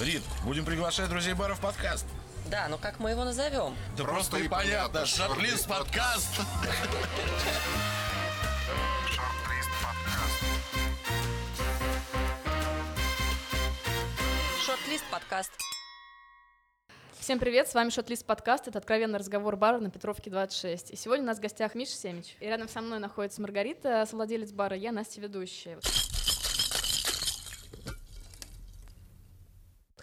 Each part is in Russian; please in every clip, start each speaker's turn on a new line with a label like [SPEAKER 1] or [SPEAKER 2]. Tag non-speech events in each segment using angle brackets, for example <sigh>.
[SPEAKER 1] Рит, будем приглашать друзей бара в подкаст.
[SPEAKER 2] Да, но как мы его назовем?
[SPEAKER 1] Да просто и понятно, шорт-лист подкаст.
[SPEAKER 3] Шорт-лист подкаст.
[SPEAKER 2] Шорт-лист подкаст.
[SPEAKER 4] Всем привет, с вами Шотлист подкаст, это откровенный разговор бара на Петровке 26. И сегодня у нас в гостях Миша Семич. И рядом со мной находится Маргарита, совладелец бара, я Настя ведущая.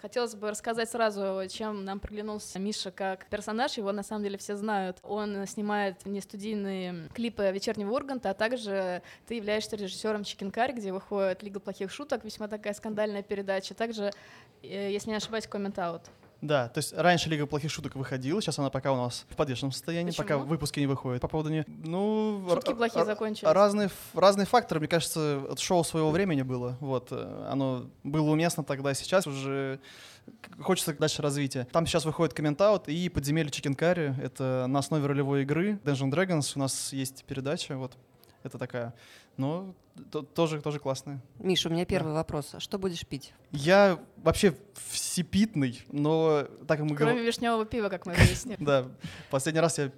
[SPEAKER 4] Хотелось бы рассказать сразу, чем нам приглянулся Миша как персонаж. Его на самом деле все знают. Он снимает не студийные клипы вечернего Урганта, а также ты являешься режиссером Curry, где выходит Лига плохих шуток, весьма такая скандальная передача. Также, э, если не ошибаюсь, коммент-аут.
[SPEAKER 5] Да, то есть раньше Лига плохих шуток выходила, сейчас она пока у нас в подвешенном состоянии,
[SPEAKER 4] Почему?
[SPEAKER 5] пока выпуски не выходят по поводу нее. Ну,
[SPEAKER 4] Шутки плохие закончились.
[SPEAKER 5] Разные, разные факторы, мне кажется, это шоу своего времени было. Вот, э, оно было уместно тогда, сейчас уже хочется дальше развития. Там сейчас выходит коммент-аут и подземелье Curry. Это на основе ролевой игры Dungeon Dragons. У нас есть передача, вот. Это такая, но то- тоже, тоже классная.
[SPEAKER 2] Миша, у меня первый вопрос. А Что будешь пить?
[SPEAKER 5] Я вообще всепитный, но так как мы говорим...
[SPEAKER 4] Кроме вишневого пива, как мы выяснили. <laughs>
[SPEAKER 5] Да, последний раз я,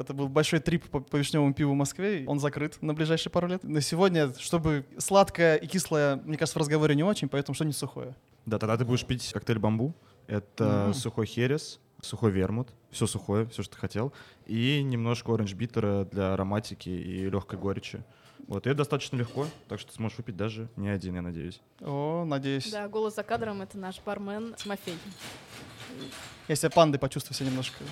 [SPEAKER 5] это был большой трип по, по вишневому пиву в Москве, он закрыт на ближайшие пару лет. На сегодня, чтобы сладкое и кислое, мне кажется, в разговоре не очень, поэтому что-нибудь сухое.
[SPEAKER 6] Да, тогда ты будешь пить коктейль бамбу. Это сухой херес, сухой вермут, все сухое, все, что ты хотел, и немножко оранж битера для ароматики и легкой горечи. Вот, и это достаточно легко, так что ты сможешь выпить даже не один, я надеюсь.
[SPEAKER 5] О, надеюсь.
[SPEAKER 4] Да, голос за кадром — это наш бармен Тимофей.
[SPEAKER 5] Я себя пандой почувствую себя немножко.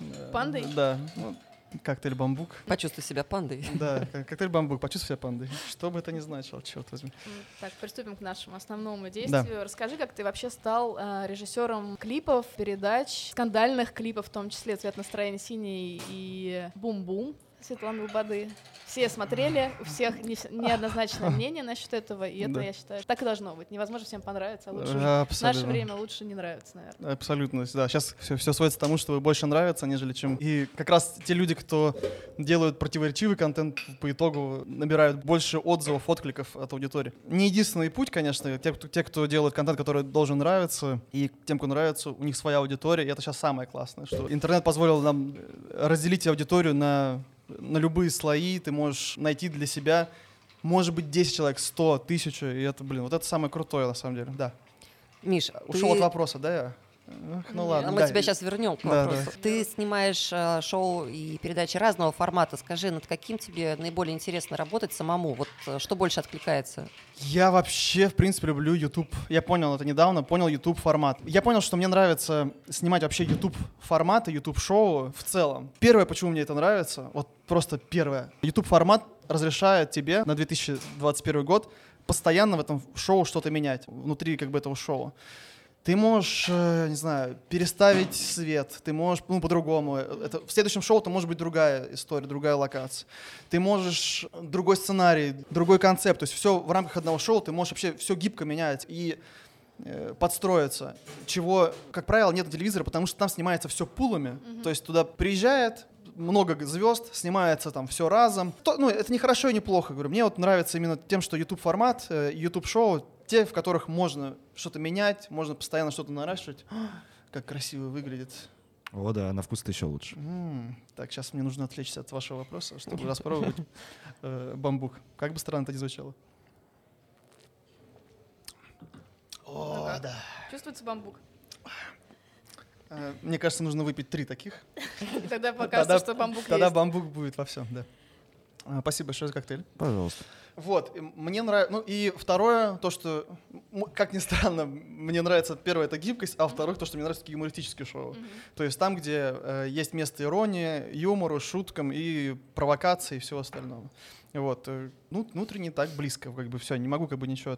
[SPEAKER 5] Э,
[SPEAKER 4] Пандой?
[SPEAKER 5] Да. ну, коктейль бамбук.
[SPEAKER 2] Почувствуй себя пандой.
[SPEAKER 5] Да, ко- коктейль бамбук, почувствуй себя пандой. Что бы это ни значило, черт возьми.
[SPEAKER 4] М, Так, приступим к нашему основному действию. Расскажи, как ты вообще стал э, режиссером клипов, передач, скандальных клипов, в том числе «Цвет настроения синий» и «Бум-бум» Светланы Лободы. Все смотрели, у всех не- неоднозначное мнение насчет этого, и это,
[SPEAKER 5] Да.
[SPEAKER 4] я считаю, так и должно быть. Невозможно всем понравиться, а лучше...
[SPEAKER 5] Э,
[SPEAKER 4] В наше
[SPEAKER 5] Абсолютно.
[SPEAKER 4] время лучше не нравится, наверное.
[SPEAKER 5] Абсолютно, да. Сейчас все, все сводится к тому, что больше нравится, нежели чем... И как раз те люди, кто делают противоречивый контент, по итогу набирают больше отзывов, откликов от аудитории. Не единственный путь, конечно. Те, кто, те, кто делает контент, который должен нравиться, и тем, кто нравится, у них своя аудитория, и это сейчас самое классное, что интернет позволил нам э, разделить аудиторию на, на любые слои, ты можешь найти для себя может быть 10 человек, 100, 1000, и это, блин, вот это самое крутое, на самом деле, да.
[SPEAKER 2] Миш,
[SPEAKER 5] Ушел
[SPEAKER 2] ты-
[SPEAKER 5] от вопроса, да, я? Ну
[SPEAKER 4] Нет.
[SPEAKER 5] ладно.
[SPEAKER 2] А мы
[SPEAKER 5] да.
[SPEAKER 2] тебя сейчас вернем к
[SPEAKER 5] Да,
[SPEAKER 2] вопросу. Ты снимаешь э, шоу и передачи разного формата. Скажи, над каким тебе наиболее интересно работать самому? Вот э, что больше откликается?
[SPEAKER 5] Я вообще, в принципе, люблю YouTube. Я понял это недавно, понял YouTube формат. Я понял, что мне нравится снимать вообще YouTube форматы, YouTube шоу в целом. Первое, почему мне это нравится, вот просто первое. YouTube формат разрешает тебе на 2021 год постоянно в этом шоу что-то менять внутри как бы этого шоу. Ты можешь, э, не знаю, переставить свет, ты можешь, ну, по-другому. Это, в следующем шоу это может быть другая история, другая локация. Ты можешь другой сценарий, другой концепт. То есть все в рамках одного шоу ты можешь вообще все гибко менять и э, подстроиться. Чего, как правило, нет на телевизоре, потому что там снимается все пулами. То есть туда приезжает много звезд, снимается там все разом. То- ну, это не хорошо и не плохо, говорю. Мне вот нравится именно тем, что YouTube формат, э, YouTube шоу, те, в которых можно что-то менять, можно постоянно что-то наращивать. <gasps> Как красиво выглядит.
[SPEAKER 6] О, да, на вкус это еще лучше.
[SPEAKER 5] М, Так, сейчас мне нужно отвлечься от вашего вопроса, чтобы <laughs> распробовать э, бамбук. Как бы странно это ни звучало. О, да.
[SPEAKER 4] Чувствуется бамбук?
[SPEAKER 5] Э, Мне кажется, нужно выпить три таких.
[SPEAKER 4] И <laughs> тогда покажется, что бамбук
[SPEAKER 5] Тогда
[SPEAKER 4] есть.
[SPEAKER 5] бамбук будет во всем, да. А, Спасибо большое за коктейль.
[SPEAKER 6] Пожалуйста.
[SPEAKER 5] Вот, мне нравится. Ну и второе, то, что, как ни странно, мне нравится первое это гибкость, а второе то, что мне нравятся такие юмористические шоу. То есть там, где э, есть место иронии, юмору, шуткам и провокации и всего остального. Вот, э, ну, внутренне так близко, как бы все, не могу как бы ничего.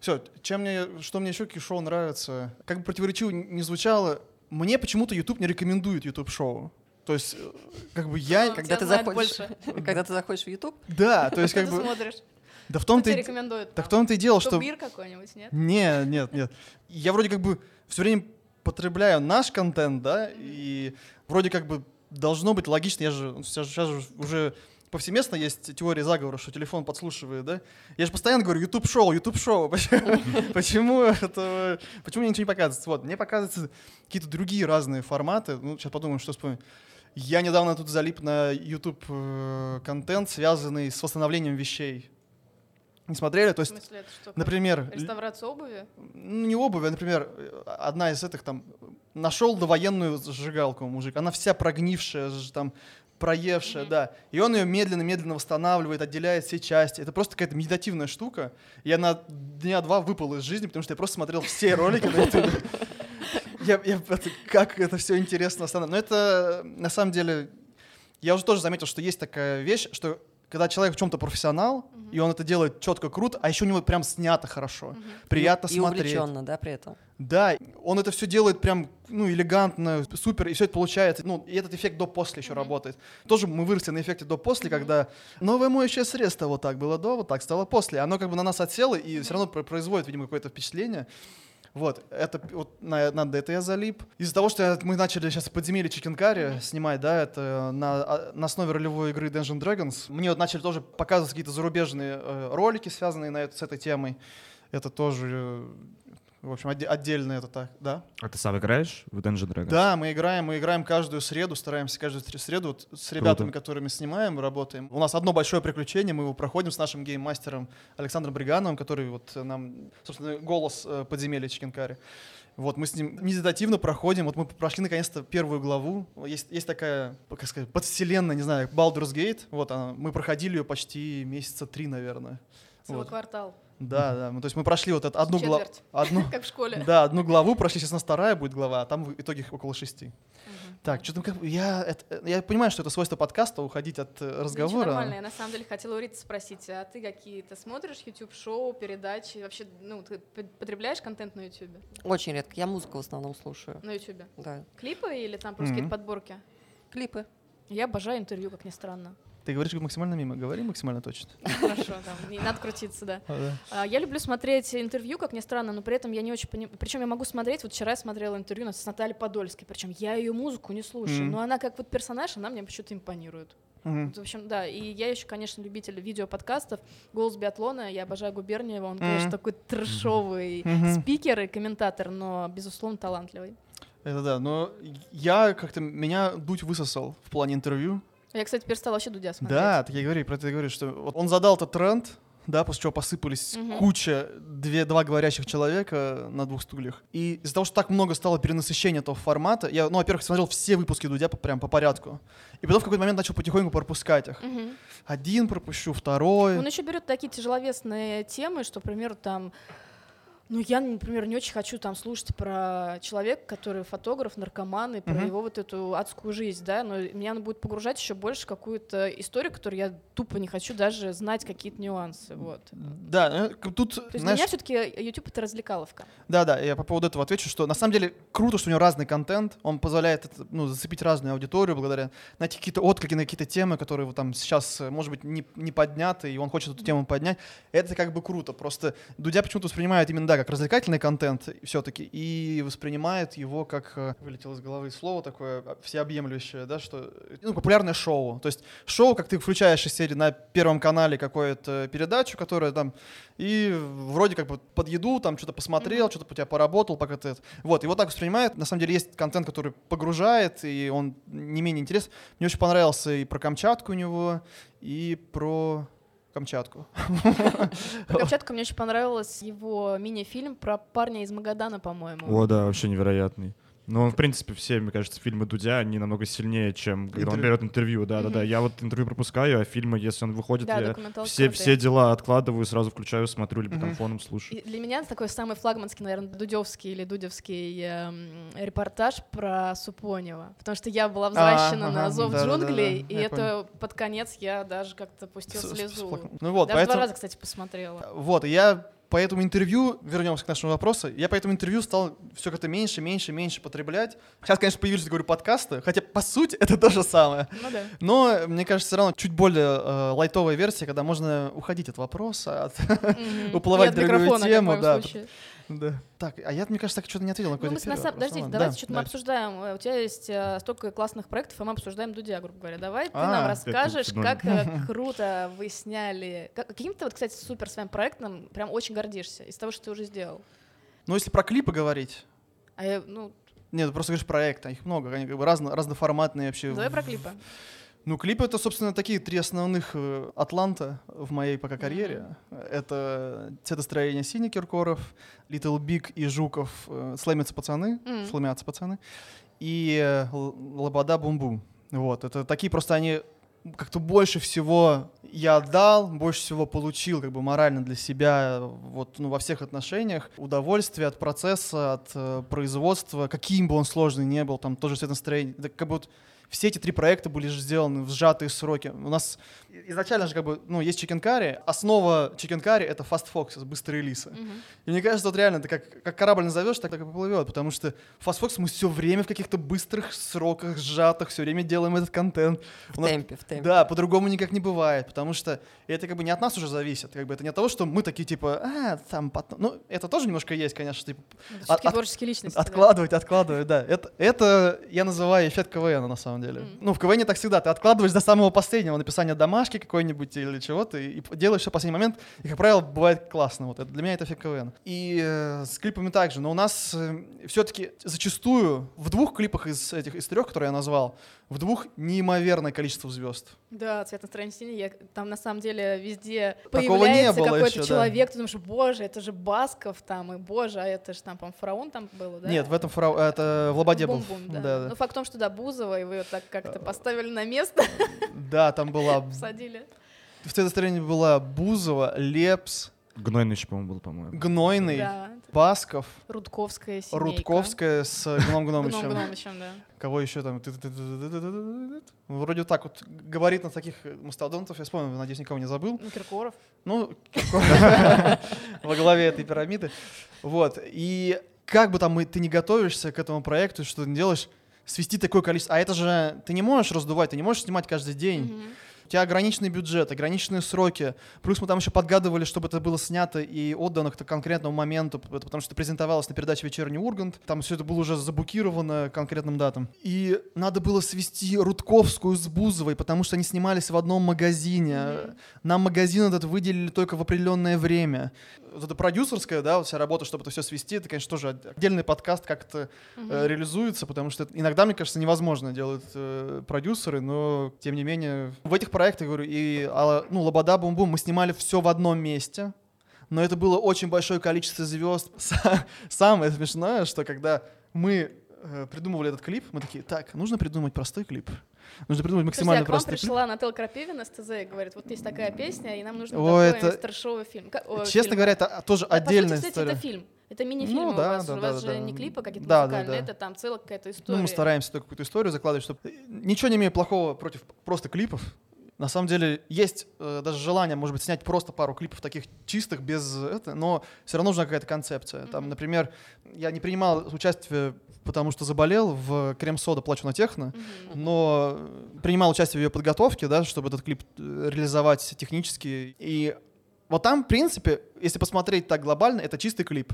[SPEAKER 5] Все, чем мне, что мне еще какие шоу нравятся, как бы противоречиво не звучало, мне почему-то YouTube не рекомендует YouTube шоу. То есть, э, как бы я,
[SPEAKER 4] Ну, <laughs>
[SPEAKER 2] Когда ты заходишь, <laughs> когда ты заходишь в YouTube, <laughs>
[SPEAKER 5] да, то есть как
[SPEAKER 4] ты
[SPEAKER 5] бы,
[SPEAKER 4] смотришь?
[SPEAKER 5] да в том-то
[SPEAKER 4] тебе
[SPEAKER 5] и так в
[SPEAKER 4] там?
[SPEAKER 5] том-то и дело, что
[SPEAKER 4] Тубир какой-нибудь, нет?
[SPEAKER 5] нет, нет, нет. Я вроде как бы все время потребляю наш контент, да, и вроде как бы должно быть логично, я же сейчас, же уже повсеместно есть теория заговора, что телефон подслушивает, да? Я же постоянно говорю, YouTube шоу, YouTube шоу. Почему, <laughs> почему это, почему мне ничего не показывается? Вот, мне показываются какие-то другие разные форматы. Ну, сейчас подумаем, что вспомнить. Я недавно тут залип на YouTube э, контент, связанный с восстановлением вещей. Не смотрели? То есть,
[SPEAKER 4] смысле, это что?
[SPEAKER 5] например,
[SPEAKER 4] Реставрация обуви?
[SPEAKER 5] ну, не обувь, а, например, э, одна из этих там нашел довоенную зажигалку мужик, она вся прогнившая, там проевшая,
[SPEAKER 4] Мгм.
[SPEAKER 5] да. И он ее медленно-медленно восстанавливает, отделяет все части. Это просто какая-то медитативная штука. Я на дня два выпал из жизни, потому что я просто смотрел все ролики на YouTube. Я, я- это- как это все интересно. Но это на самом деле я уже тоже заметил, что есть такая вещь, что когда человек в чем-то профессионал, и он это делает четко, круто, а еще у него прям снято хорошо, приятно
[SPEAKER 2] и
[SPEAKER 5] смотреть.
[SPEAKER 2] увлеченно, да, при этом.
[SPEAKER 5] Да, он это все делает прям, ну, элегантно, супер, и все это получается. Ну, и этот эффект до-после еще работает. Тоже мы выросли на эффекте до-после, когда новое моющее средство вот так было до, вот так стало после. Оно как бы на нас отсело и все равно про- производит, видимо, какое-то впечатление. Вот, это вот на, на это я залип. Из-за того, что мы начали сейчас подземелье Чикенкари снимать, да, это на, а, на основе ролевой игры Dungeon Dragons, мне вот начали тоже показывать какие-то зарубежные э, ролики, связанные на это, с этой темой. Это тоже, э, в общем, отде- отдельно это так, да?
[SPEAKER 6] А ты сам играешь в Dungeon Dragons?
[SPEAKER 5] Да, мы играем, мы играем каждую среду, стараемся каждую сре- среду вот с ребятами, которыми снимаем, работаем. У нас одно большое приключение, мы его проходим с нашим гейммастером Александром Бригановым, который вот нам, собственно, голос э, подземелья Чикенкари. Вот мы с ним медитативно проходим. Вот мы прошли наконец-то первую главу. Есть, есть такая, как сказать, подвселенная, не знаю, Baldur's Gate. Вот она. Мы проходили ее почти месяца три, наверное.
[SPEAKER 4] Целый
[SPEAKER 5] Вот.
[SPEAKER 4] квартал.
[SPEAKER 5] Да, да. Ну, то есть мы прошли вот эту одну главу. <laughs> Одну,
[SPEAKER 4] Как в школе.
[SPEAKER 5] да, одну главу прошли, сейчас у нас вторая будет глава, а там в итоге их около шести. Так, что там как я, это- я понимаю, что это свойство подкаста, уходить от э,
[SPEAKER 4] Ничего,
[SPEAKER 5] разговора.
[SPEAKER 4] нормально. Я на самом деле хотела у Риты спросить, а ты какие-то смотришь YouTube-шоу, передачи? Вообще, ну, ты потребляешь контент на YouTube?
[SPEAKER 2] Очень редко. Я музыку в основном слушаю.
[SPEAKER 4] На YouTube?
[SPEAKER 2] Да.
[SPEAKER 4] Клипы или там просто какие-то подборки?
[SPEAKER 2] Клипы.
[SPEAKER 4] Я обожаю интервью, как ни странно.
[SPEAKER 5] Ты говоришь максимально мимо, говори максимально точно. <laughs>
[SPEAKER 4] Хорошо, да, не надо крутиться, да. А, Я люблю смотреть интервью, как ни странно, но при этом я не очень понимаю. Причем я могу смотреть, вот вчера я смотрела интервью с Натальей Подольской, причем я ее музыку не слушаю,
[SPEAKER 5] Мгм.
[SPEAKER 4] но она как вот персонаж, она мне почему-то импонирует.
[SPEAKER 5] Мгм.
[SPEAKER 4] Вот, в общем, да, и я еще, конечно, любитель видеоподкастов. «Голос биатлона», я обожаю Губерниева, он, конечно,
[SPEAKER 5] Мгм.
[SPEAKER 4] такой трэшовый
[SPEAKER 5] Мгм.
[SPEAKER 4] спикер и комментатор, но, безусловно, талантливый.
[SPEAKER 5] Это да, но я как-то, меня Дудь высосал в плане интервью.
[SPEAKER 4] Я, кстати, перестала вообще Дудя смотреть.
[SPEAKER 5] Да, так я говорю, про это я говорю, что вот он задал этот тренд, да, после чего посыпались
[SPEAKER 4] Мгм.
[SPEAKER 5] куча, две, два говорящих человека на двух стульях. И из-за того, что так много стало перенасыщения этого формата, я, ну, во-первых, смотрел все выпуски Дудя по- прям по порядку. И потом в какой-то момент начал потихоньку пропускать их.
[SPEAKER 4] Мгм.
[SPEAKER 5] Один пропущу, второй.
[SPEAKER 4] Он еще берет такие тяжеловесные темы, что, к примеру, там ну, я, например, не очень хочу там слушать про человека, который фотограф, наркоман, и про
[SPEAKER 5] Мгм.
[SPEAKER 4] его вот эту адскую жизнь, да, но меня она будет погружать еще больше в какую-то историю, которую я тупо не хочу даже знать какие-то нюансы, вот.
[SPEAKER 5] Да, э, тут,
[SPEAKER 4] То есть
[SPEAKER 5] знаешь,
[SPEAKER 4] для меня все-таки YouTube это развлекаловка.
[SPEAKER 5] Да, да, я по поводу этого отвечу, что на самом деле круто, что у него разный контент, он позволяет ну, зацепить разную аудиторию благодаря найти какие-то отклики на какие-то темы, которые вот там сейчас, э, может быть, не, не подняты, и он хочет эту тему поднять. Это как бы круто. Просто Дудя почему-то воспринимает именно, да, как развлекательный контент все-таки, и воспринимает его как, э, вылетело из головы слово такое, а, всеобъемлющее, да, что, э, ну, популярное шоу. То есть шоу, как ты включаешь из серии на Первом канале какую-то передачу, которая там и вроде как бы под еду там что-то посмотрел, что-то у тебя поработал, пока ты... это- Вот, и вот так воспринимает. На самом деле есть контент, который погружает, и он не менее интересен. Мне очень понравился и про Камчатку у него, и про Камчатку. <laughs>
[SPEAKER 4] Про Камчатку мне очень понравился его мини-фильм про парня из Магадана, по-моему.
[SPEAKER 6] О, да, вообще невероятный. Но, в принципе, все, мне кажется, фильмы Дудя, они намного сильнее, чем когда он
[SPEAKER 5] Интервью.
[SPEAKER 6] берет интервью. Да, да, да. Я вот интервью пропускаю, а фильмы, если он выходит,
[SPEAKER 4] Да,
[SPEAKER 6] я все,
[SPEAKER 4] крутые.
[SPEAKER 6] все дела откладываю, сразу включаю, смотрю, либо там
[SPEAKER 5] Мгм.
[SPEAKER 6] фоном слушаю.
[SPEAKER 4] И для меня это такой самый флагманский, наверное, дудевский или дудевский эм, репортаж про Супонева. Потому что я была взращена
[SPEAKER 5] А,
[SPEAKER 4] на
[SPEAKER 5] ага,
[SPEAKER 4] зов
[SPEAKER 5] да-да-да-да,
[SPEAKER 4] джунглей, и
[SPEAKER 5] я
[SPEAKER 4] это под конец я даже как-то пустила слезу.
[SPEAKER 5] Ну вот,
[SPEAKER 4] Даже
[SPEAKER 5] поэтому...
[SPEAKER 4] два раза, кстати, посмотрела.
[SPEAKER 5] Вот, и я по этому интервью, вернемся к нашему вопросу, я по этому интервью стал все как-то меньше, меньше, меньше потреблять. Сейчас, конечно, появились, говорю, подкасты, хотя, по сути, <laughs> это то же самое.
[SPEAKER 4] Ну да.
[SPEAKER 5] Но, мне кажется, все равно чуть более э, лайтовая версия, когда можно уходить от вопроса, от-
[SPEAKER 4] Мгм. <laughs>
[SPEAKER 5] Уплывать в другую тему, да.
[SPEAKER 4] случае.
[SPEAKER 5] Да. Так, а я, мне кажется, так что-то не ответил на
[SPEAKER 4] Ну,
[SPEAKER 5] какой-то
[SPEAKER 4] мы с- на самом-. Подождите,
[SPEAKER 5] Ну,
[SPEAKER 4] давайте
[SPEAKER 5] да,
[SPEAKER 4] что-то мы обсуждаем. Э, У тебя есть э, столько классных проектов, и мы обсуждаем Дудя, грубо говоря. Давай ты
[SPEAKER 5] А,
[SPEAKER 4] нам расскажешь, как э, <laughs> круто вы сняли. Как- Каким-то, вот, кстати, супер своим проектом прям очень гордишься из того, что ты уже сделал.
[SPEAKER 5] Ну, если про клипы говорить,
[SPEAKER 4] А я, ну,
[SPEAKER 5] нет, ты просто говоришь проекты, их много, они как бы разно, разноформатные вообще.
[SPEAKER 4] давай про клипы.
[SPEAKER 5] Ну, клипы это, собственно, такие три основных э, Атланта в моей пока карьере. Это цветостроение Синий Киркоров, Little Big и Жуков э, «Слэмятся пацаны»,
[SPEAKER 4] Мгм.
[SPEAKER 5] «Слэмятся пацаны», и э, «Лобода Бум-Бум». Вот, это такие просто они как-то больше всего я отдал, больше всего получил как бы морально для себя вот ну, во всех отношениях. Удовольствие от процесса, от э, производства, каким бы он сложный не был, там тоже цветостроение. Это как бы вот все эти три проекта были же сделаны в сжатые сроки. У нас изначально же как бы, ну, есть Curry. Основа Curry — это Fast Fox, быстрые релизы.
[SPEAKER 4] Мгм.
[SPEAKER 5] И мне кажется, вот реально, ты как, как корабль назовешь, так, так и поплывет, потому что Fast Fox мы все время в каких-то быстрых сроках, сжатых, все время делаем этот контент.
[SPEAKER 2] В
[SPEAKER 5] нас-
[SPEAKER 2] темпе, в темпе.
[SPEAKER 5] Да, по-другому никак не бывает, потому что это как бы не от нас уже зависит, как бы это не от того, что мы такие типа, а, там потом, ну это тоже немножко есть, конечно, типа От- от-
[SPEAKER 4] творческие личности. да.
[SPEAKER 5] откладывать, откладывать, да. Это, это я называю эффект КВН на самом деле.
[SPEAKER 4] Мгм.
[SPEAKER 5] Ну в КВН так всегда, ты откладываешь до самого последнего написания домашки какой-нибудь или чего-то и делаешь все в последний момент, и как правило бывает классно. Вот это для меня это эффект КВН. И э, с клипами также, но у нас все-таки зачастую в двух клипах из этих из трех, которые я назвал, в двух неимоверное количество звезд.
[SPEAKER 4] Да, цвет настроения синий. Я, там на самом деле везде
[SPEAKER 5] Такого
[SPEAKER 4] появляется какой-то
[SPEAKER 5] ещё, да.
[SPEAKER 4] человек, ты думаешь, боже, это же Басков там, и боже, а это же там, по фараон там было, да?
[SPEAKER 5] Нет, в этом фрау, это в Лободе был.
[SPEAKER 4] Бум-бум, да.
[SPEAKER 5] Да, да.
[SPEAKER 4] Ну, факт в том, что да, Бузова, и вы ее так как-то поставили на место,
[SPEAKER 5] Да, там была <laughs>
[SPEAKER 4] посадили.
[SPEAKER 5] в цветостроении была Бузова, Лепс,
[SPEAKER 6] Гнойный еще, по-моему, был, по-моему.
[SPEAKER 5] Гнойный,
[SPEAKER 4] да.
[SPEAKER 5] Пасков.
[SPEAKER 4] Рудковская семейка.
[SPEAKER 5] Рудковская с э,
[SPEAKER 4] Гном
[SPEAKER 5] Гномычем.
[SPEAKER 4] Гном Гномычем, да.
[SPEAKER 5] Кого еще там? Вроде вот так вот говорит на таких мастодонтов. Я вспомнил, надеюсь, никого не забыл.
[SPEAKER 4] Ну, Киркоров.
[SPEAKER 5] Ну, Киркоров. <laughs> Во главе этой пирамиды. Вот. И как бы там ты не готовишься к этому проекту, что ты делаешь, свести такое количество. А это же ты не можешь раздувать, ты не можешь снимать каждый день. Тебя ограниченный бюджет, ограниченные сроки. Плюс мы там еще подгадывали, чтобы это было снято и отдано к конкретному моменту, потому что презентовалось на передаче «Вечерний Ургант». Там все это было уже забукировано к конкретным датам. И надо было свести Рудковскую с Бузовой, потому что они снимались в одном магазине.
[SPEAKER 4] Мгм.
[SPEAKER 5] Нам магазин этот выделили только в определенное время. Вот это продюсерская, да, вот вся работа, чтобы это все свести, это, конечно, тоже от- отдельный подкаст, как это
[SPEAKER 4] Мгм.
[SPEAKER 5] э, реализуется, потому что это иногда, мне кажется, невозможно делают э, продюсеры, но тем не менее в этих проектах, говорю, и а, ну Лобода Бум Бум мы снимали все в одном месте, но это было очень большое количество звезд. <laughs> Са- Самое смешное, что когда мы э, придумывали этот клип, мы такие, так, нужно придумать простой клип, нужно придумать максимально
[SPEAKER 4] а к вам пришла Наталья Крапивина с ТЗ и говорит, вот есть такая песня, и нам нужно
[SPEAKER 5] О,
[SPEAKER 4] такой
[SPEAKER 5] это-
[SPEAKER 4] мистер-шоу фильм. О,
[SPEAKER 5] Честно
[SPEAKER 4] фильм.
[SPEAKER 5] говоря, это тоже
[SPEAKER 4] Да, по сути,
[SPEAKER 5] отдельная
[SPEAKER 4] кстати,
[SPEAKER 5] история.
[SPEAKER 4] это фильм. Это мини-фильм
[SPEAKER 5] Ну
[SPEAKER 4] у
[SPEAKER 5] да,
[SPEAKER 4] вас.
[SPEAKER 5] да,
[SPEAKER 4] у
[SPEAKER 5] да,
[SPEAKER 4] вас
[SPEAKER 5] да,
[SPEAKER 4] же
[SPEAKER 5] да.
[SPEAKER 4] не клипы какие-то
[SPEAKER 5] Да, да,
[SPEAKER 4] музыкальные,
[SPEAKER 5] да.
[SPEAKER 4] это там целая какая-то история.
[SPEAKER 5] Ну, мы стараемся только какую-то историю закладывать, чтобы... Ничего не имею плохого против просто клипов. На самом деле есть э, даже желание, может быть, снять просто пару клипов таких чистых, без это, но все равно нужна какая-то концепция. Там, например, я не принимал участие, потому что заболел в «Крем-сода. Плачу на техно», но принимал участие в ее подготовке, да, чтобы этот клип э, реализовать технически. И вот там, в принципе, если посмотреть так глобально, это чистый клип.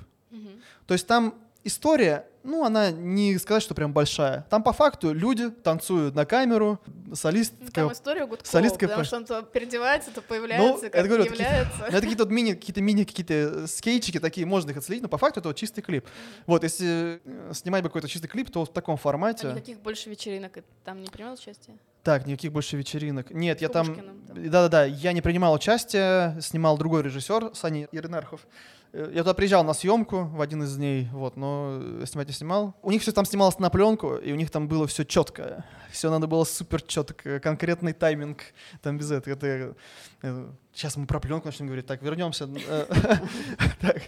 [SPEAKER 5] То есть там история, ну, она не сказать, что прям большая. Там по факту люди танцуют на камеру, солистка...
[SPEAKER 4] Ну, Там история Гудкова,
[SPEAKER 5] солистка
[SPEAKER 4] потому
[SPEAKER 5] по-
[SPEAKER 4] что он то переодевается, то появляется,
[SPEAKER 5] это
[SPEAKER 4] как
[SPEAKER 5] говорю, это какие-то-
[SPEAKER 4] является.
[SPEAKER 5] Ну, это какие-то мини, какие-то мини, какие-то э, скетчики такие, можно их отследить, но по факту это вот чистый клип. Вот, если э, снимать бы какой-то чистый клип, то в таком
[SPEAKER 4] А
[SPEAKER 5] формате.
[SPEAKER 4] никаких больше вечеринок там не принимал участие?
[SPEAKER 5] Так, никаких больше вечеринок. Нет, я там. Да-да-да, я не принимал участие, снимал другой режиссер, Саня Иринархов. Э, Я туда приезжал на съемку в один из дней, вот, но э, снимать не снимал. У них все там снималось на пленку, и у них там было все четко. Все надо было супер четко, конкретный тайминг, там без этого. Это, э, сейчас мы про пленку начнем говорить. Так, вернемся. <laughs> Э, Так,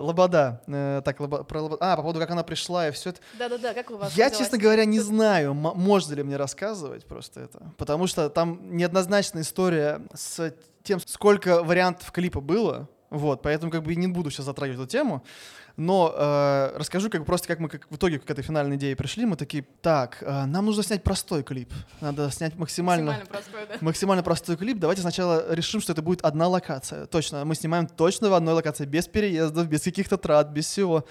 [SPEAKER 5] Лобода. Так, про Лобо- А, по поводу, как она пришла и все это.
[SPEAKER 4] Да-да-да, как у вас
[SPEAKER 5] Я, честно говоря, не знаю, можно ли мне рассказывать просто это. Потому что там неоднозначная история с тем, сколько вариантов клипа было. Вот, поэтому как бы и не буду сейчас затрагивать эту тему. Но э, расскажу как бы просто, как мы как в итоге к этой финальной идее пришли. Мы такие, так, э, нам нужно снять простой клип. Надо снять максимально,
[SPEAKER 4] Максимально простой, да.
[SPEAKER 5] максимально простой клип. Давайте сначала решим, что это будет одна локация. Точно, мы снимаем точно в одной локации, без переездов, без каких-то трат, без всего.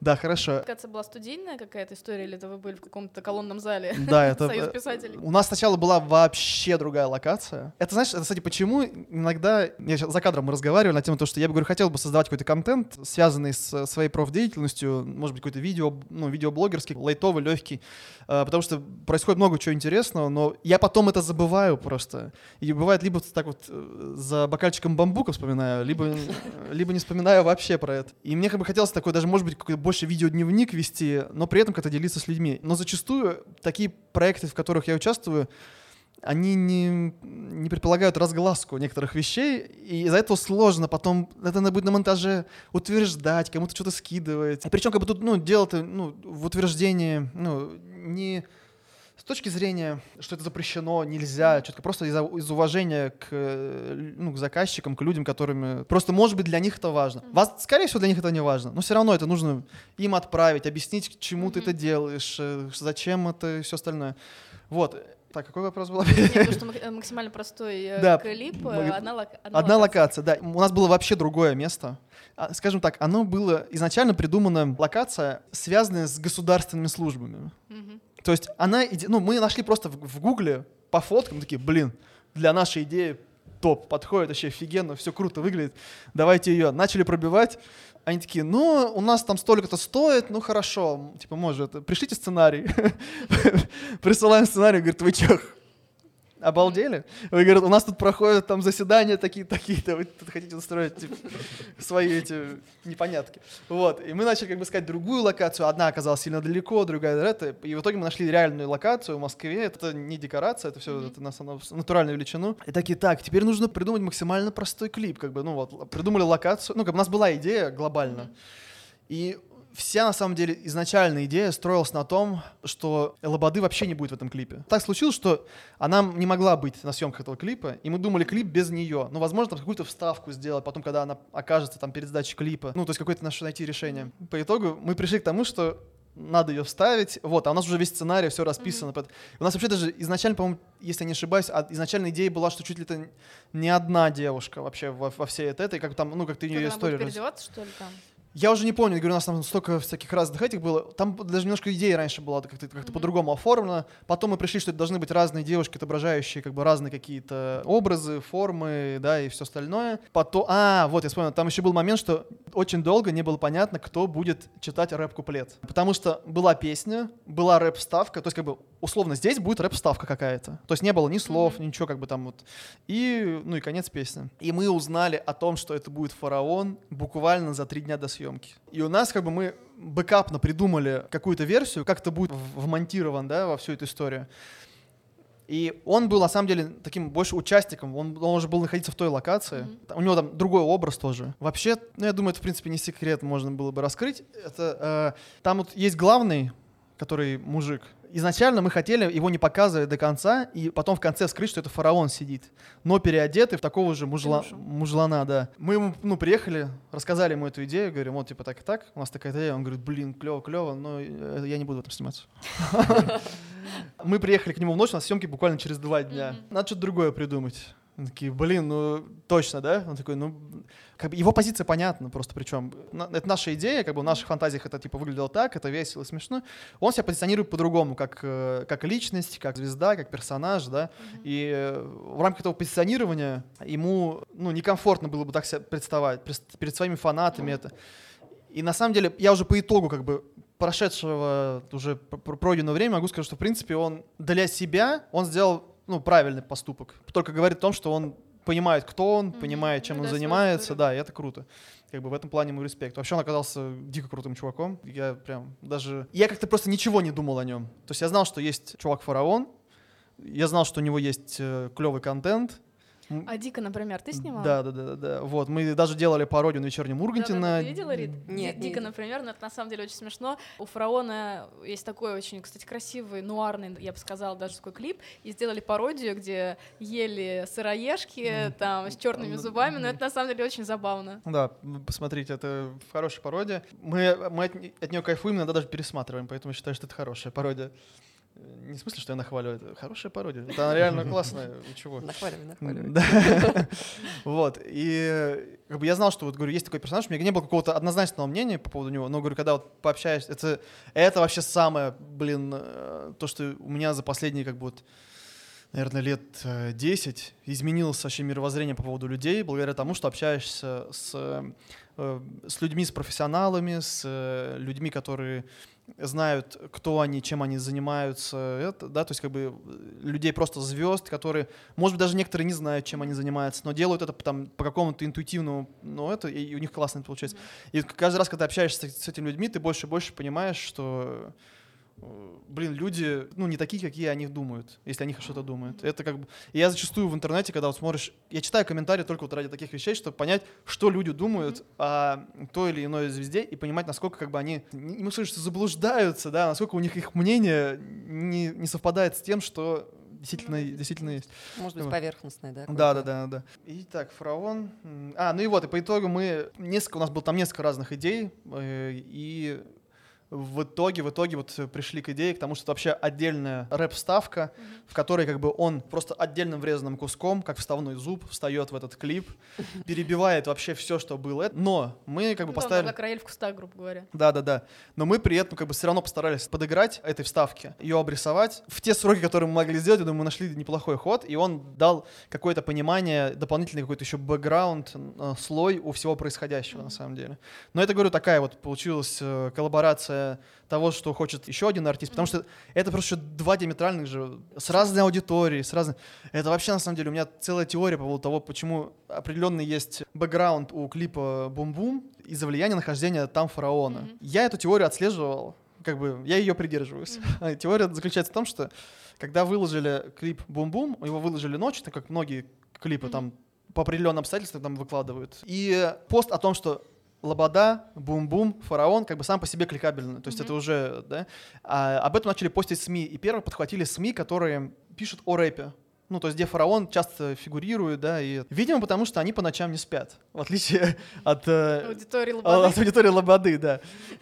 [SPEAKER 5] Да, хорошо.
[SPEAKER 4] Локация была студийная какая-то история, или это вы были в каком-то колонном зале?
[SPEAKER 5] Да, <laughs> это...
[SPEAKER 4] Союз
[SPEAKER 5] э,
[SPEAKER 4] писателей.
[SPEAKER 5] У нас сначала была вообще другая локация. Это, знаешь, это, кстати, почему иногда... Я щас за кадром мы разговаривали на тему того, что я бы, говорю, хотел бы создавать какой-то контент, связанный с э, своей профдеятельностью, может быть, какой-то видео, ну, видеоблогерский, лайтовый, легкий, э, потому что происходит много чего интересного, но я потом это забываю просто. И бывает либо так вот за бокальчиком бамбука вспоминаю, либо, либо не вспоминаю вообще про это. И мне как бы хотелось такой, даже, может быть, какой-то больше видеодневник вести, но при этом как-то делиться с людьми. Но зачастую такие проекты, в которых я участвую, они не, не предполагают разгласку некоторых вещей, и из-за этого сложно потом, это надо будет на монтаже утверждать, кому-то что-то скидывать. И причем как бы тут, ну, дело-то, ну, в утверждении, ну, не точки зрения, что это запрещено, нельзя, четко просто из, из уважения к, э, ну, к заказчикам, к людям, которыми... Просто, может быть, для них это важно. Вас, скорее всего, для них это не важно, но все равно это нужно им отправить, объяснить, к чему ты это делаешь, э, зачем это и все остальное. Вот. Так, какой вопрос был?
[SPEAKER 4] Нет, потому что <laughs> мак- максимально простой э,
[SPEAKER 5] Да,
[SPEAKER 4] клип,
[SPEAKER 5] мы-
[SPEAKER 4] э, одна, лок-
[SPEAKER 5] Одна локация, да. У нас было вообще другое место. А, Скажем так, оно было изначально придумана локация, связанная с государственными службами.
[SPEAKER 4] Мгм.
[SPEAKER 5] То есть она, иде- ну, мы нашли просто в, в Гугле по фоткам, такие, блин, для нашей идеи топ, подходит вообще офигенно, все круто выглядит, давайте ее. Начали пробивать, они такие, ну, у нас там столько-то стоит, ну, хорошо, типа, может, пришлите сценарий. <laughs> Присылаем сценарий, говорит, вы чё, обалдели? Вы, говорят, у нас тут проходят там заседания такие, такие-то, вы тут хотите устроить типа, свои эти непонятки. Вот, и мы начали как бы искать другую локацию, одна оказалась сильно далеко, другая это, и в итоге мы нашли реальную локацию в Москве, это не декорация, это все это на самом- натуральную величину. И такие, так, теперь нужно придумать максимально простой клип, как бы, ну вот, придумали локацию, ну как бы у нас была идея глобально, и вся, на самом деле, изначальная идея строилась на том, что Лободы вообще не будет в этом клипе. Так случилось, что она не могла быть на съемках этого клипа, и мы думали клип без нее. Ну, возможно, там какую-то вставку сделать, потом, когда она окажется там перед сдачей клипа. Ну, то есть какое-то наше найти решение. По итогу мы пришли к тому, что надо ее вставить. Вот, а у нас уже весь сценарий, все расписано. Под- У нас вообще даже изначально, по-моему, если я не ошибаюсь, а изначально идея была, что чуть ли это не одна девушка вообще во, во всей этой, как там, ну, как ты ее историю... раз-
[SPEAKER 4] что ли, там?
[SPEAKER 5] Я уже не помню, говорю, у нас там столько всяких разных этих было. Там даже немножко идея раньше была как-то как по-другому оформлена. Потом мы пришли, что это должны быть разные девушки, отображающие как бы разные какие-то образы, формы, да, и все остальное. Потом, а, вот я вспомнил, там еще был момент, что очень долго не было понятно, кто будет читать рэп-куплет. Потому что была песня, была рэп-ставка, то есть как бы условно здесь будет рэп-ставка какая-то. То есть не было ни слов, ничего как бы там вот. И, ну и конец песни. И мы узнали о том, что это будет фараон буквально за три дня до съемки. И у нас как бы мы бэкапно придумали какую-то версию, как это будет вмонтирован, да, во всю эту историю. И он был, на самом деле, таким больше участником. Он, он уже был находиться в той локации. У него там другой образ тоже. Вообще, ну, я думаю, это, в принципе, не секрет, можно было бы раскрыть. Это, э, там вот есть главный, который мужик. Изначально мы хотели его не показывать до конца, и потом в конце скрыть, что это фараон сидит. Но переодетый в такого же мужла, мужлана, да. Мы ему, ну, приехали, рассказали ему эту идею, говорим, вот, типа, так и так, у нас такая идея. Он говорит, блин, клево, клево, но я не буду в этом сниматься. <laughs> Мы приехали к нему в ночь, у нас съемки буквально через два дня. Надо что-то другое придумать. Мы такие, блин, ну точно, да? Он такой, ну, как бы его позиция понятна просто, причем это наша идея, как бы в наших фантазиях это типа выглядело так, это весело смешно. Он себя позиционирует по-другому, как, э, как личность, как звезда, как персонаж, да. И э, в рамках этого позиционирования ему, ну, некомфортно было бы так себя представать пред, перед своими фанатами это. И на самом деле я уже по итогу как бы прошедшего уже пр- пр- пройденного времени могу сказать, что в принципе он для себя он сделал ну, правильный поступок. Только говорит о том, что он понимает, кто он, понимает, чем
[SPEAKER 4] Ну
[SPEAKER 5] он
[SPEAKER 4] да,
[SPEAKER 5] занимается, да, и это круто. Как бы в этом плане ему респект. Вообще он оказался дико крутым чуваком. Я прям даже... Я как-то просто ничего не думал о нем. То есть я знал, что есть чувак-фараон, я знал, что у него есть клевый контент,
[SPEAKER 4] А Дика, например, ты снимал?
[SPEAKER 5] Да, да, да, да, да. Вот, мы даже делали пародию на вечернем Урганте
[SPEAKER 4] Да-да-да,
[SPEAKER 5] на...
[SPEAKER 4] Ты видела, Рит?
[SPEAKER 2] Нет,
[SPEAKER 4] Ди-
[SPEAKER 2] не
[SPEAKER 4] Дика, например, но это на самом деле очень смешно. У Фараона есть такой очень, кстати, красивый, нуарный, я бы сказала, даже такой клип, и сделали пародию, где ели сыроежки, там, с черными зубами, но это на самом деле очень забавно.
[SPEAKER 5] Да, посмотрите, это хорошая пародия. Мы, мы от, нее кайфуем, иногда даже пересматриваем, поэтому считаю, что это хорошая пародия. Э, Не в смысле, что я нахваливаю, это хорошая пародия. Это она реально классная, вы <laughs> чего?
[SPEAKER 2] Нахваливай, нахваливай.
[SPEAKER 5] Да. <laughs> Вот. И э, как бы я знал, что вот говорю, есть такой персонаж, у меня не было какого-то однозначного мнения по поводу него, но говорю, когда вот пообщаюсь, это, это вообще самое, блин, э, то, что у меня за последние как бы вот наверное, лет э, 10 изменилось вообще мировоззрение по поводу людей благодаря тому, что общаешься с, э, с людьми, с профессионалами, с э, людьми, которые знают, кто они, чем они занимаются, это, да, то есть как бы э, людей просто звезд, которые, может быть, даже некоторые не знают, чем они занимаются, но делают это там по какому-то интуитивному, ну это, и у них классно это получается. И каждый раз, когда общаешься с, этими людьми, ты больше и больше понимаешь, что блин, люди, ну, не такие, какие они думают, если они что-то думают. Это как бы... И я зачастую в интернете, когда вот смотришь, я читаю комментарии только вот ради таких вещей, чтобы понять, что люди думают о той или иной звезде и понимать, насколько как бы они, не сказать, что заблуждаются, да, насколько у них их мнение не, не совпадает с тем, что действительно, действительно есть.
[SPEAKER 2] Может быть,
[SPEAKER 5] Вот.
[SPEAKER 2] поверхностный, да?
[SPEAKER 5] Да, да, да, да. Итак, фараон. А, ну и вот, и по итогу мы несколько, у нас было там несколько разных идей, э, и в итоге, в итоге вот э, пришли к идее, к тому, что это вообще отдельная рэп-ставка, в которой как бы он просто отдельным врезанным куском, как вставной зуб, встает в этот клип, <laughs> перебивает вообще все, что было. Но мы как бы
[SPEAKER 4] Ну
[SPEAKER 5] поставили...
[SPEAKER 4] как рояль в кустах, грубо говоря.
[SPEAKER 5] Да, да, да. Но мы при этом как бы все равно постарались подыграть этой вставке, ее обрисовать. В те сроки, которые мы могли сделать, я думаю, мы нашли неплохой ход, и он дал какое-то понимание, дополнительный какой-то еще бэкграунд, э, слой у всего происходящего на самом деле. Но это, говорю, такая вот получилась э, коллаборация того, что хочет еще один артист, потому что это просто два диаметральных же, с разной аудиторией, с разной... Это вообще, на самом деле, у меня целая теория по поводу того, почему определенный есть бэкграунд у клипа «Бум-бум» из-за влияния нахождения там фараона.
[SPEAKER 4] Мгм.
[SPEAKER 5] Я эту теорию отслеживал, как бы, я ее придерживаюсь. А Теория заключается в том, что когда выложили клип «Бум-бум», его выложили ночью, так как многие клипы
[SPEAKER 4] Мгм.
[SPEAKER 5] там по определенным обстоятельствам там выкладывают. И пост о том, что Лобода, Бум-Бум, Фараон, как бы сам по себе кликабельный. То есть
[SPEAKER 4] Мгм.
[SPEAKER 5] это уже, да. А об этом начали постить СМИ. И первые подхватили СМИ, которые пишут о рэпе. Ну, то есть где фараон часто фигурирует, да, и, видимо, потому что они по ночам не спят, в отличие <laughs> от, э,
[SPEAKER 4] Аудитория
[SPEAKER 5] а,
[SPEAKER 4] Лободы.
[SPEAKER 5] От аудитории Лободы, да.